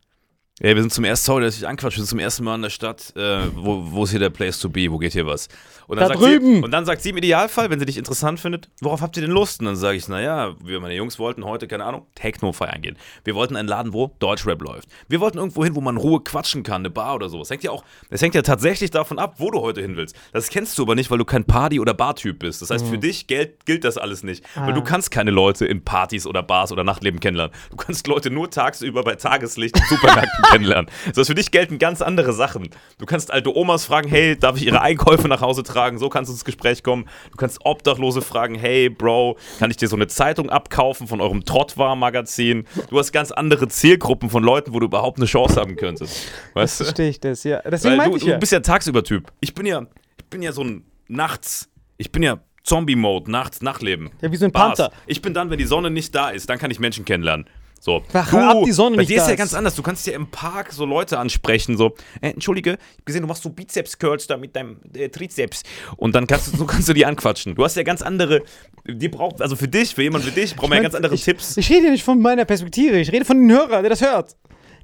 [SPEAKER 2] ey, wir sind zum ersten, sorry, dass ich anquatsche, wir sind zum ersten Mal in der Stadt, äh, wo, wo ist hier der Place to be, wo geht hier was? Und dann
[SPEAKER 1] Da
[SPEAKER 2] sagt
[SPEAKER 1] drüben.
[SPEAKER 2] Sie, und dann sagt sie im Idealfall, wenn sie dich interessant findet, worauf habt ihr denn Lust? Und dann sage ich, naja, wir meine Jungs wollten heute, keine Ahnung, Techno feiern gehen. Wir wollten einen Laden, wo Deutschrap läuft. Wir wollten irgendwo hin, wo man in Ruhe quatschen kann, eine Bar oder so. Das hängt ja auch, das hängt ja tatsächlich davon ab, wo du heute hin willst. Das kennst du aber nicht, weil du kein Party- oder Bartyp bist. Das heißt, für dich gilt, gilt das alles nicht. Weil du
[SPEAKER 1] Ah.
[SPEAKER 2] kannst keine Leute in Partys oder Bars oder Nachtleben kennenlernen. Du kannst Leute nur tagsüber bei Tageslicht in Supermärkten kennenlernen. Das heißt, für dich gelten ganz andere Sachen. Du kannst alte Omas fragen, hey, darf ich ihre Einkäufe nach Hause tragen? So kannst du ins Gespräch kommen. Du kannst Obdachlose fragen, hey, Bro, kann ich dir so eine Zeitung abkaufen von eurem Trottwar-Magazin? Du hast ganz andere Zielgruppen von Leuten, wo du überhaupt eine Chance haben könntest. Weißt du?
[SPEAKER 1] Verstehe ich das, ja. Deswegen
[SPEAKER 2] Weil du,
[SPEAKER 1] ich ja.
[SPEAKER 2] du bist ja Tagsüber-Typ. Ich bin ja, ich bin ja so ein Nachts, ich bin ja Zombie-Mode, Nachts, Nachtleben.
[SPEAKER 1] Ja, wie so ein
[SPEAKER 2] Bars.
[SPEAKER 1] Panther.
[SPEAKER 2] Ich bin dann, wenn die Sonne nicht da ist, dann kann ich Menschen kennenlernen. So.
[SPEAKER 1] Ach, hör ab, die Sonne
[SPEAKER 2] bei
[SPEAKER 1] nicht
[SPEAKER 2] dir ist ja ganz anders. Du kannst ja im Park so Leute ansprechen, so, äh, entschuldige, ich hab gesehen, du machst so Bizeps-Curls da mit deinem äh, Trizeps. Und dann kannst du, so kannst du die anquatschen. Du hast ja ganz andere, die braucht, also für dich, für jemanden wie dich, brauchen wir ja ganz andere
[SPEAKER 1] ich,
[SPEAKER 2] Tipps.
[SPEAKER 1] Ich rede ja nicht von meiner Perspektive, ich rede von dem Hörer, der das hört.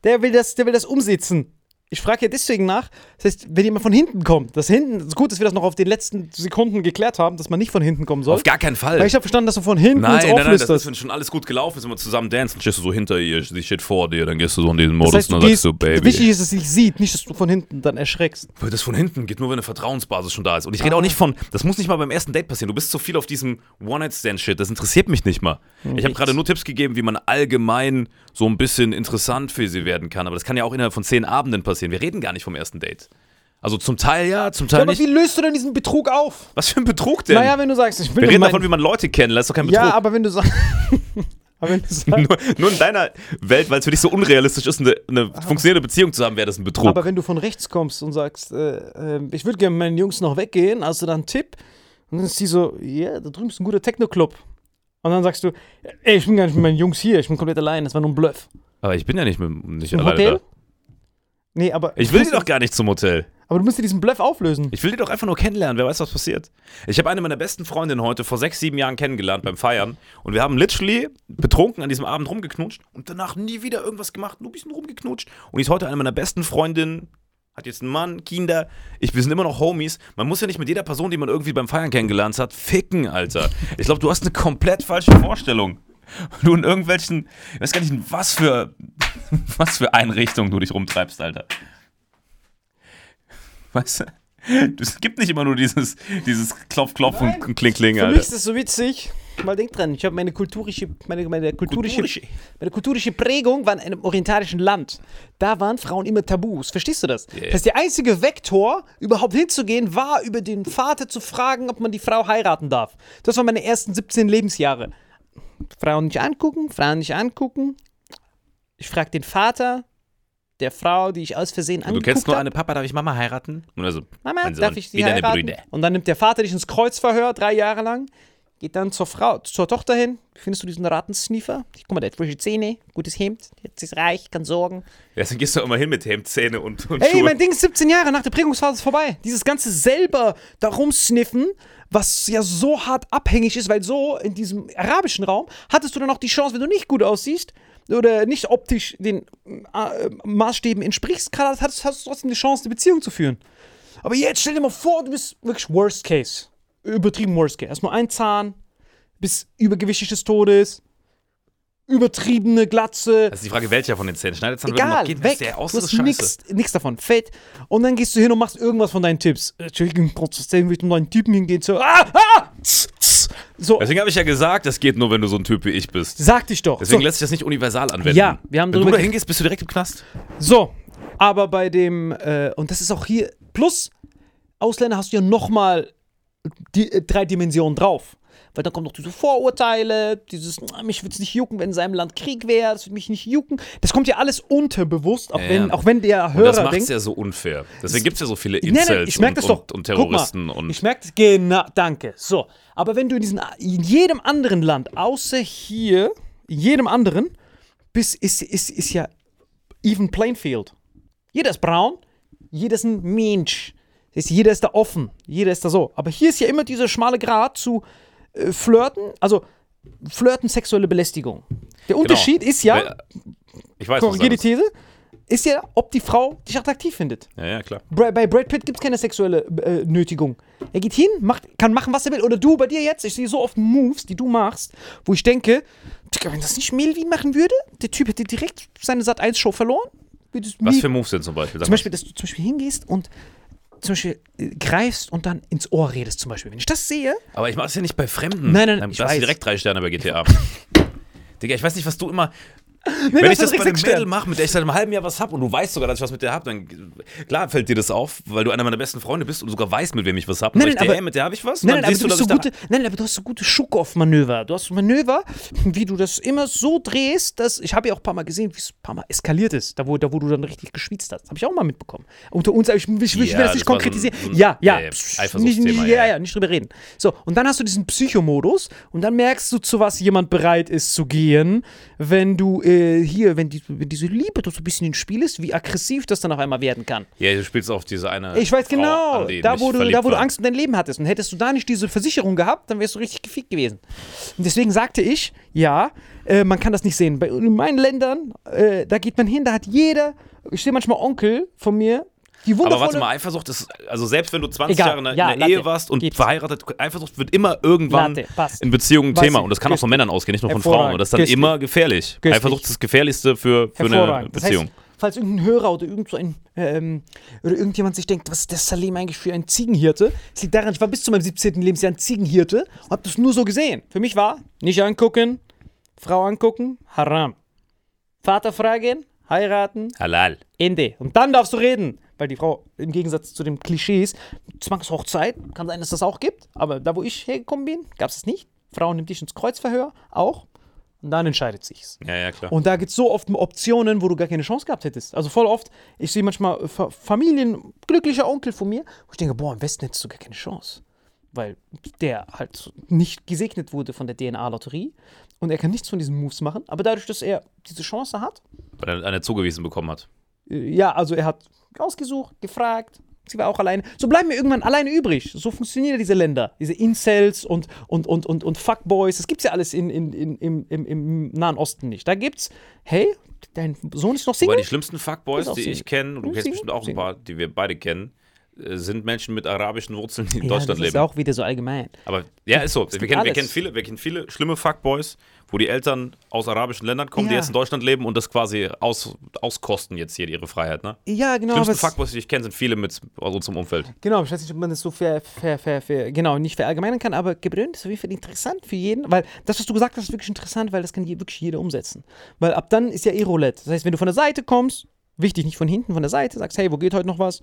[SPEAKER 1] Der will das, der will das umsetzen. Ich frage ja deswegen nach, das heißt, wenn jemand von hinten kommt, das hinten, gut, dass wir das noch auf den letzten Sekunden geklärt haben, dass man nicht von hinten kommen soll.
[SPEAKER 2] Auf gar keinen Fall.
[SPEAKER 1] Weil ich habe verstanden, dass du von hinten
[SPEAKER 2] Nein,
[SPEAKER 1] ins
[SPEAKER 2] nein, nein, das ist, wenn schon alles gut gelaufen ist, wenn wir zusammen dancen, stehst du so hinter ihr, sie steht vor dir, dann gehst du so in diesen
[SPEAKER 1] Das
[SPEAKER 2] Modus
[SPEAKER 1] heißt, du
[SPEAKER 2] und dann
[SPEAKER 1] gehst,
[SPEAKER 2] sagst du, Baby.
[SPEAKER 1] wichtig ist, dass sie dich sieht, nicht, dass du von hinten dann erschreckst.
[SPEAKER 2] Weil das von hinten geht nur, wenn eine Vertrauensbasis schon da ist. Und ich rede auch nicht von, das muss nicht mal beim ersten Date passieren. Du bist so viel auf diesem One-Night-Stand-Shit, das interessiert mich nicht mal. Ich habe gerade nur Tipps gegeben, wie man allgemein so ein bisschen interessant für sie werden kann. Aber das kann ja auch innerhalb von zehn Abenden passieren. Wir reden gar nicht vom ersten Date. Also zum Teil ja, zum Teil
[SPEAKER 1] Ja, aber
[SPEAKER 2] nicht.
[SPEAKER 1] wie löst du denn diesen Betrug auf?
[SPEAKER 2] Was für ein Betrug denn?
[SPEAKER 1] Naja, wenn du sagst, ich will
[SPEAKER 2] Wir reden davon, wie man Leute kennenlernt, das ist doch kein Betrug.
[SPEAKER 1] Ja, aber wenn du sagst. aber
[SPEAKER 2] nur, nur in deiner Welt, weil es für dich so unrealistisch ist, eine, eine funktionierende Beziehung zu haben, wäre das ein Betrug.
[SPEAKER 1] Aber wenn du von rechts kommst und sagst, äh, äh, ich würde gerne mit meinen Jungs noch weggehen, hast du dann einen Tipp? Und dann ist sie so, ja, da drüben ist ein guter Techno-Club. Und dann sagst du, ey, ich bin gar nicht mit meinen Jungs hier, ich bin komplett allein, das war nur ein Bluff.
[SPEAKER 2] Aber ich bin ja nicht, mit, nicht
[SPEAKER 1] Im
[SPEAKER 2] alleine
[SPEAKER 1] Hotel?
[SPEAKER 2] da.
[SPEAKER 1] Nee, aber.
[SPEAKER 2] Ich will die
[SPEAKER 1] musst-
[SPEAKER 2] doch gar nicht zum Hotel.
[SPEAKER 1] Aber du musst dir diesen Bluff auflösen.
[SPEAKER 2] Ich will die doch einfach nur kennenlernen. Wer weiß, was passiert. Ich habe eine meiner besten Freundinnen heute vor sechs, sieben Jahren kennengelernt beim Feiern. Und wir haben literally betrunken an diesem Abend rumgeknutscht und danach nie wieder irgendwas gemacht, nur ein bisschen rumgeknutscht. Und die ist heute eine meiner besten Freundinnen. Hat jetzt einen Mann, Kinder. Ich, wir sind immer noch Homies. Man muss ja nicht mit jeder Person, die man irgendwie beim Feiern kennengelernt hat, ficken, Alter. Ich glaube, du hast eine komplett falsche Vorstellung. Du in irgendwelchen, ich weiß gar nicht, in was für, was für Einrichtungen du dich rumtreibst, Alter. Weißt du? Es gibt nicht immer nur dieses, dieses Klopf, Klopf und Kling, Kling,
[SPEAKER 1] Für
[SPEAKER 2] Alter.
[SPEAKER 1] mich ist das so witzig. Mal denk dran, ich habe meine kulturische, meine, meine kulturische,
[SPEAKER 2] Kulturische.
[SPEAKER 1] meine kulturische Prägung war in einem orientalischen Land. Da waren Frauen immer Tabus. Verstehst du das?
[SPEAKER 2] Ja.
[SPEAKER 1] Das heißt, der einzige Vektor, überhaupt hinzugehen, war über den Vater zu fragen, ob man die Frau heiraten darf. Das waren meine ersten 17 Lebensjahre. Frauen nicht angucken, Frauen nicht angucken. Ich frage den Vater der Frau, die ich aus Versehen
[SPEAKER 2] Du
[SPEAKER 1] angeguckt
[SPEAKER 2] kennst nur
[SPEAKER 1] hab.
[SPEAKER 2] eine Papa, darf ich Mama heiraten? Und also,
[SPEAKER 1] Mama, darf ich sie heiraten? Und dann nimmt der Vater dich ins Kreuzverhör, drei Jahre lang, geht dann zur Frau, zur Tochter hin. Findest du diesen Ratensniffer? Guck mal, der hat frische Zähne, gutes Hemd, jetzt ist reich, kann sorgen.
[SPEAKER 2] Ja, dann gehst du immer hin mit Hemdzähne und, und
[SPEAKER 1] Ey,
[SPEAKER 2] Schuhe.
[SPEAKER 1] mein Ding ist 17 Jahre nach der Prägungsphase ist vorbei. Dieses ganze selber darum sniffen, was ja so hart abhängig ist, weil so in diesem arabischen Raum hattest du dann auch die Chance, wenn du nicht gut aussiehst oder nicht optisch den äh, Maßstäben entsprichst, hast, hast du trotzdem die Chance, eine Beziehung zu führen. Aber jetzt stell dir mal vor, du bist wirklich Worst Case. Übertrieben Worst Case. Nur einen Zahn, bist übergewichtig des Todes, übertriebene Glatze,
[SPEAKER 2] Das ist die Frage, welcher von den Zähnen. Schneiderzahn würde
[SPEAKER 1] Egal,
[SPEAKER 2] noch gehen,
[SPEAKER 1] weg.
[SPEAKER 2] der aus
[SPEAKER 1] du hast nix, nix davon. Fett. Und dann gehst du hin und machst irgendwas von deinen Tipps. Äh, Entschuldigung, kurz erzählen, wie ich mit neuen Typen hingehen so. Ah, ah, tss, tss. So,
[SPEAKER 2] Deswegen habe ich ja gesagt, das geht nur, wenn du so ein Typ wie ich bist.
[SPEAKER 1] sag dich doch.
[SPEAKER 2] Deswegen
[SPEAKER 1] So,
[SPEAKER 2] lässt sich das nicht universal anwenden.
[SPEAKER 1] Ja, wir haben
[SPEAKER 2] Wenn du da hingehst, bist du direkt im Knast.
[SPEAKER 1] so, aber bei dem, äh, und das ist auch hier, plus Ausländer hast du ja nochmal die, äh, drei Dimensionen drauf. Weil dann kommen noch diese Vorurteile, dieses, "Ah, mich würde es nicht jucken, wenn in seinem Land Krieg wäre, das würde mich nicht jucken. Das kommt ja alles unterbewusst, auch,
[SPEAKER 2] Ja,
[SPEAKER 1] wenn,
[SPEAKER 2] ja.
[SPEAKER 1] auch wenn der
[SPEAKER 2] Und das
[SPEAKER 1] Hörer
[SPEAKER 2] macht es ja so unfair. Deswegen gibt es ja so viele
[SPEAKER 1] Nein, nein,
[SPEAKER 2] Incels
[SPEAKER 1] ich merke
[SPEAKER 2] und,
[SPEAKER 1] das doch.
[SPEAKER 2] und, und Terroristen
[SPEAKER 1] mal,
[SPEAKER 2] und
[SPEAKER 1] ich merke das. Genau, danke. So, aber wenn du in, diesen, in jedem anderen Land, außer hier, in jedem anderen, bist, ist, ist, ist ja even playing field. Jeder ist braun, jeder ist ein Mensch. Heißt, jeder ist da offen, jeder ist da so. Aber hier ist ja immer dieser schmale Grat zu äh, Flirten, also Flirten, sexuelle Belästigung. Der Unterschied ist ja,
[SPEAKER 2] Weil- Ich weiß,
[SPEAKER 1] korrigiere die These, ist ja, ob die Frau dich attraktiv findet.
[SPEAKER 2] Ja, ja, klar.
[SPEAKER 1] Bei Brad Pitt gibt es keine sexuelle äh, Nötigung. Er geht hin, macht, kann machen, was er will. Oder du bei dir jetzt. Ich sehe so oft Moves, die du machst, wo ich denke, wenn das nicht Melvin machen würde, der Typ hätte direkt seine Sat 1 Show verloren. Würde es
[SPEAKER 2] Was für Moves denn zum Beispiel?
[SPEAKER 1] Zum. Beispiel, dass du zum Beispiel hingehst und zum Beispiel äh, greifst und dann ins Ohr redest, zum Beispiel. Wenn ich das sehe,
[SPEAKER 2] Aber ich mache es ja nicht bei Fremden.
[SPEAKER 1] Nein, nein,
[SPEAKER 2] Dann
[SPEAKER 1] ich
[SPEAKER 2] hast
[SPEAKER 1] weiß.
[SPEAKER 2] direkt drei Sterne bei GTA. Digga, ich weiß nicht, was du immer.
[SPEAKER 1] Nee,
[SPEAKER 2] Wenn ich
[SPEAKER 1] das
[SPEAKER 2] bei einem Mädel mache, mit der ich seit einem halben Jahr was hab und du weißt sogar, dass ich was mit der hab, dann klar fällt dir das auf, weil du einer meiner besten Freunde bist und sogar weißt, mit wem ich was hab. Und
[SPEAKER 1] Nein, nein, aber-
[SPEAKER 2] mit der habe ich was.
[SPEAKER 1] Nein, nein, aber du,
[SPEAKER 2] du,
[SPEAKER 1] so gute, nein, aber du hast so gute Schuckoff-Manöver. Du hast Manöver, wie du das immer so drehst, dass ich habe ja auch ein paar Mal gesehen, wie es ein paar Mal eskaliert ist, da wo, da wo du dann richtig geschwitzt hast. Habe ich auch mal mitbekommen. Unter uns, ich, ich, ich will
[SPEAKER 2] Ja,
[SPEAKER 1] das nicht
[SPEAKER 2] das war so ein-
[SPEAKER 1] konkretisieren.
[SPEAKER 2] so ein-
[SPEAKER 1] ja, ja,
[SPEAKER 2] ja, ja,
[SPEAKER 1] nicht, nicht,
[SPEAKER 2] ja,
[SPEAKER 1] ja,
[SPEAKER 2] ja.
[SPEAKER 1] ja, nicht drüber reden. So, und dann hast du diesen Psychomodus und dann merkst du, zu was jemand bereit ist zu gehen, wenn du äh, hier, wenn, die, wenn diese Liebe doch so ein bisschen ins Spiel ist, wie aggressiv das dann auf einmal werden kann.
[SPEAKER 2] Ja, du spielst auf diese eine.
[SPEAKER 1] Ich weiß
[SPEAKER 2] Frau
[SPEAKER 1] genau, da wo, du, da wo du. Angst um dein Leben hattest. Und hättest du da nicht diese Versicherung gehabt, dann wärst du richtig gefickt gewesen. Und deswegen sagte ich, ja, äh, man kann das nicht sehen. Bei, in meinen Ländern, äh, da geht man hin, da hat jeder, ich sehe manchmal Onkel von mir, die
[SPEAKER 2] Aber warte mal, Eifersucht ist, also selbst wenn du 20
[SPEAKER 1] Egal,
[SPEAKER 2] Jahre in, einer-
[SPEAKER 1] ja,
[SPEAKER 2] in der
[SPEAKER 1] Latte.
[SPEAKER 2] Ehe warst und
[SPEAKER 1] Gibt's.
[SPEAKER 2] verheiratet, Eifersucht wird immer irgendwann
[SPEAKER 1] Latte, passt.
[SPEAKER 2] in Beziehungen ein Thema. Und das kann auch von Männern ausgehen, nicht nur von Frauen. Und das ist dann
[SPEAKER 1] Köstlich.
[SPEAKER 2] immer gefährlich.
[SPEAKER 1] Köstlich.
[SPEAKER 2] Eifersucht ist das Gefährlichste für, für eine
[SPEAKER 1] Hervorragend. Das
[SPEAKER 2] Beziehung.
[SPEAKER 1] heißt, falls irgendein Hörer oder irgend so ein ähm, oder irgendjemand sich denkt, was ist der Salim eigentlich für ein Ziegenhirte? Es liegt daran, ich war bis zu meinem 17. Lebensjahr ein Ziegenhirte und habe das nur so gesehen. Für mich war nicht angucken, Frau angucken, haram. Vater fragen, heiraten,
[SPEAKER 2] Halal.
[SPEAKER 1] Ende. Und dann darfst du reden. Weil die Frau, im Gegensatz zu den Klischees, Zwangshochzeit, kann sein, dass das auch gibt. Aber da, wo ich hergekommen bin, gab es das nicht. Frau nimmt dich ins Kreuzverhör, auch. Und dann entscheidet sich's.
[SPEAKER 2] Ja, ja, klar.
[SPEAKER 1] Und da gibt es so oft Optionen, wo du gar keine Chance gehabt hättest. Also voll oft, ich sehe manchmal Fa Familien, glücklicher Onkel von mir, wo ich denke, boah, im Westen hättest du gar keine Chance. weil der halt nicht gesegnet wurde von der DNA-Lotterie und er kann nichts von diesen Moves machen, aber dadurch, dass er diese Chance hat,
[SPEAKER 2] Weil er eine zugewiesen bekommen hat.
[SPEAKER 1] Ja, also er hat ausgesucht, gefragt, sie war auch alleine. So bleiben wir irgendwann alleine übrig. So funktionieren diese Länder. Diese Incels und, und, und, und, und Fuckboys. Das gibt's ja alles in, in, in, im, im, im Nahen Osten nicht. Da gibt's, hey, dein Sohn ist noch
[SPEAKER 2] Aber
[SPEAKER 1] Single.
[SPEAKER 2] die schlimmsten Fuckboys, die
[SPEAKER 1] Single.
[SPEAKER 2] ich kenne, und du
[SPEAKER 1] Ist
[SPEAKER 2] kennst bestimmt auch ein paar, die wir beide kennen, äh, sind Menschen mit arabischen Wurzeln, die in
[SPEAKER 1] ja,
[SPEAKER 2] Deutschland
[SPEAKER 1] das ist
[SPEAKER 2] leben.
[SPEAKER 1] auch wieder so allgemein.
[SPEAKER 2] Aber ja, ist so. Wir
[SPEAKER 1] gibt
[SPEAKER 2] kennen, wir, kennen viele, wir kennen viele schlimme Fuckboys, wo die Eltern aus arabischen Ländern kommen, die
[SPEAKER 1] Ja.
[SPEAKER 2] jetzt in Deutschland leben und das quasi aus, auskosten jetzt hier ihre Freiheit. Ne?
[SPEAKER 1] Ja, genau.
[SPEAKER 2] Schlimmsten
[SPEAKER 1] aber es-
[SPEAKER 2] Fuckboys, die ich kenne, sind viele mit aus unserem Umfeld.
[SPEAKER 1] Genau, ich weiß nicht, ob man das so fair, fair, fair, fair, genau, nicht verallgemeinern kann, aber Gebrünn ist auf jeden Fall interessant für jeden, weil das, was du gesagt hast, ist wirklich interessant, weil das kann wirklich jeder umsetzen. Weil ab dann ist ja eh Roulette. Das heißt, wenn du von der Seite kommst, wichtig, nicht von hinten, von der Seite, sagst, hey, wo geht heute noch was?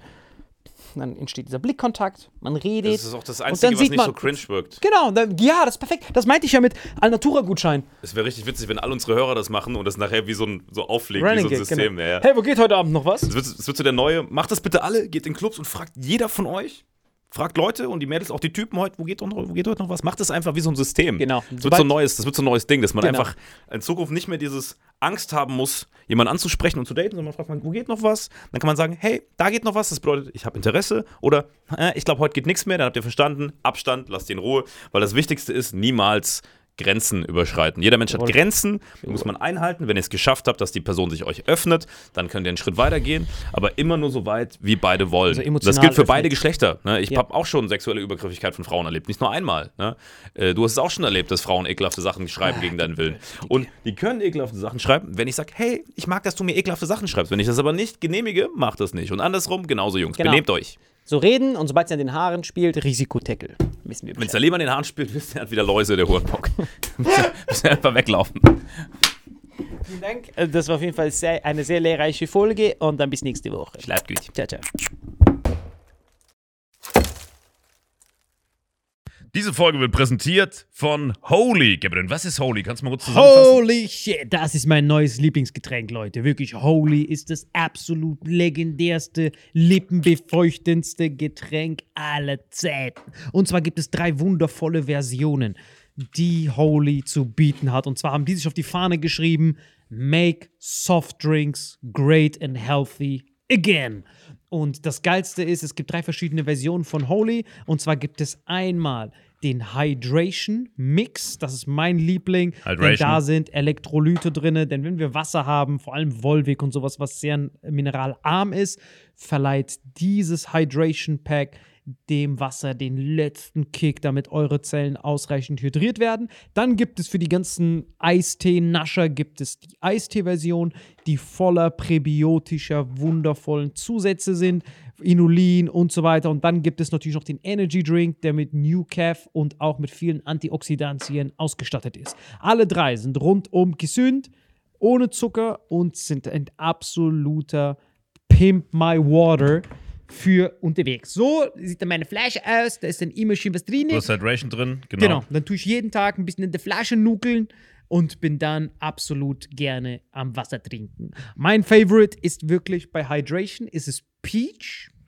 [SPEAKER 1] Dann entsteht dieser Blickkontakt, man redet.
[SPEAKER 2] Das ist auch das Einzige, was nicht
[SPEAKER 1] man,
[SPEAKER 2] so cringe wirkt.
[SPEAKER 1] Genau, dann, ja, das ist perfekt. Das meinte ich ja mit Alnatura-Gutschein.
[SPEAKER 2] Es wäre richtig witzig, wenn all unsere Hörer das machen und das nachher wie so, ein, so auflegt, wie so ein
[SPEAKER 1] Gag,
[SPEAKER 2] System.
[SPEAKER 1] genau.
[SPEAKER 2] Ja, ja.
[SPEAKER 1] Hey, wo geht heute Abend noch was?
[SPEAKER 2] Das wird, das wird so der neue. Macht das bitte alle, geht in Clubs und fragt jeder von euch. Fragt Leute und die Mädels, auch die Typen heute, wo geht, noch- wo geht heute noch was? Macht das einfach wie so ein System.
[SPEAKER 1] Genau.
[SPEAKER 2] Das wird so ein neues, das wird so ein neues Ding, dass man
[SPEAKER 1] Genau.
[SPEAKER 2] einfach in Zukunft nicht mehr dieses Angst haben muss, jemanden anzusprechen und zu daten, sondern man fragt, man, wo geht noch was? Dann kann man sagen, hey, da geht noch was, das bedeutet, ich habe Interesse oder äh, ich glaube, heute geht nichts mehr, dann habt ihr verstanden, Abstand, lasst die in Ruhe, weil das Wichtigste ist, niemals Grenzen überschreiten. Jeder Mensch hat. Grenzen, die muss man einhalten. Wenn ihr es geschafft habt, dass die Person sich euch öffnet, dann könnt ihr einen Schritt weiter gehen, aber immer nur so weit, wie beide wollen.
[SPEAKER 1] Also
[SPEAKER 2] das gilt für
[SPEAKER 1] öffnet.
[SPEAKER 2] beide Geschlechter. Ne? Ich
[SPEAKER 1] Ja.
[SPEAKER 2] habe auch schon sexuelle Übergriffigkeit von Frauen erlebt, nicht nur einmal. Ne? Äh, Du hast es auch schon erlebt, dass Frauen ekelhafte Sachen schreiben gegen deinen Willen. Und die können ekelhafte Sachen schreiben, wenn ich sage, hey, ich mag, dass du mir ekelhafte Sachen schreibst. Wenn ich das aber nicht genehmige, mach das nicht. Und andersrum, genauso Jungs,
[SPEAKER 1] Genau.
[SPEAKER 2] benehmt euch.
[SPEAKER 1] So reden und sobald es an den Haaren spielt, Risikotackle. Wissen wir
[SPEAKER 2] Wenn es der Leben an den Haaren spielt, wisst ihr, er hat wieder Läuse, der Hurenbock. Müssen wir einfach weglaufen.
[SPEAKER 1] Vielen Dank. Äh, Das war auf jeden Fall sehr, eine sehr lehrreiche Folge und dann bis nächste Woche.
[SPEAKER 2] Bleibt gut.
[SPEAKER 1] Ciao, ciao.
[SPEAKER 3] Diese Folge wird präsentiert von Holy. Gabriel, was ist Holy? Kannst du mal kurz zusammenfassen?
[SPEAKER 1] Holy shit, das ist mein neues Lieblingsgetränk, Leute. Wirklich, Holy ist das absolut legendärste, lippenbefeuchtendste Getränk aller Zeiten. Und zwar gibt es drei wundervolle Versionen, die Holy zu bieten hat. Und zwar haben die sich auf die Fahne geschrieben: Make soft drinks great and healthy again. Und das Geilste ist, es gibt drei verschiedene Versionen von Holy. Und zwar gibt es einmal den Hydration Mix, das ist mein Liebling. Denn
[SPEAKER 3] Hydration.
[SPEAKER 1] da sind Elektrolyte drin, denn wenn wir Wasser haben, vor allem Volvic und sowas, was sehr mineralarm ist, verleiht dieses Hydration Pack dem Wasser den letzten Kick, damit eure Zellen ausreichend hydriert werden. Dann gibt es für die ganzen Eistee-Nascher gibt es die Eistee-Version, die voller präbiotischer, wundervollen Zusätze sind, Inulin und so weiter. Und dann gibt es natürlich noch den Energy Drink, der mit New Calf und auch mit vielen Antioxidantien ausgestattet ist. Alle drei sind rundum gesund, ohne Zucker und sind ein absoluter Pimp My Water für unterwegs. So sieht dann meine Flasche aus, da ist dann immer schön was drin.
[SPEAKER 3] Du hast Hydration drin, genau.
[SPEAKER 1] Genau, dann tue ich jeden Tag ein bisschen in der Flasche nuckeln und bin dann absolut gerne am Wasser trinken. Mein Favorite ist wirklich bei Hydration, ist es Peach,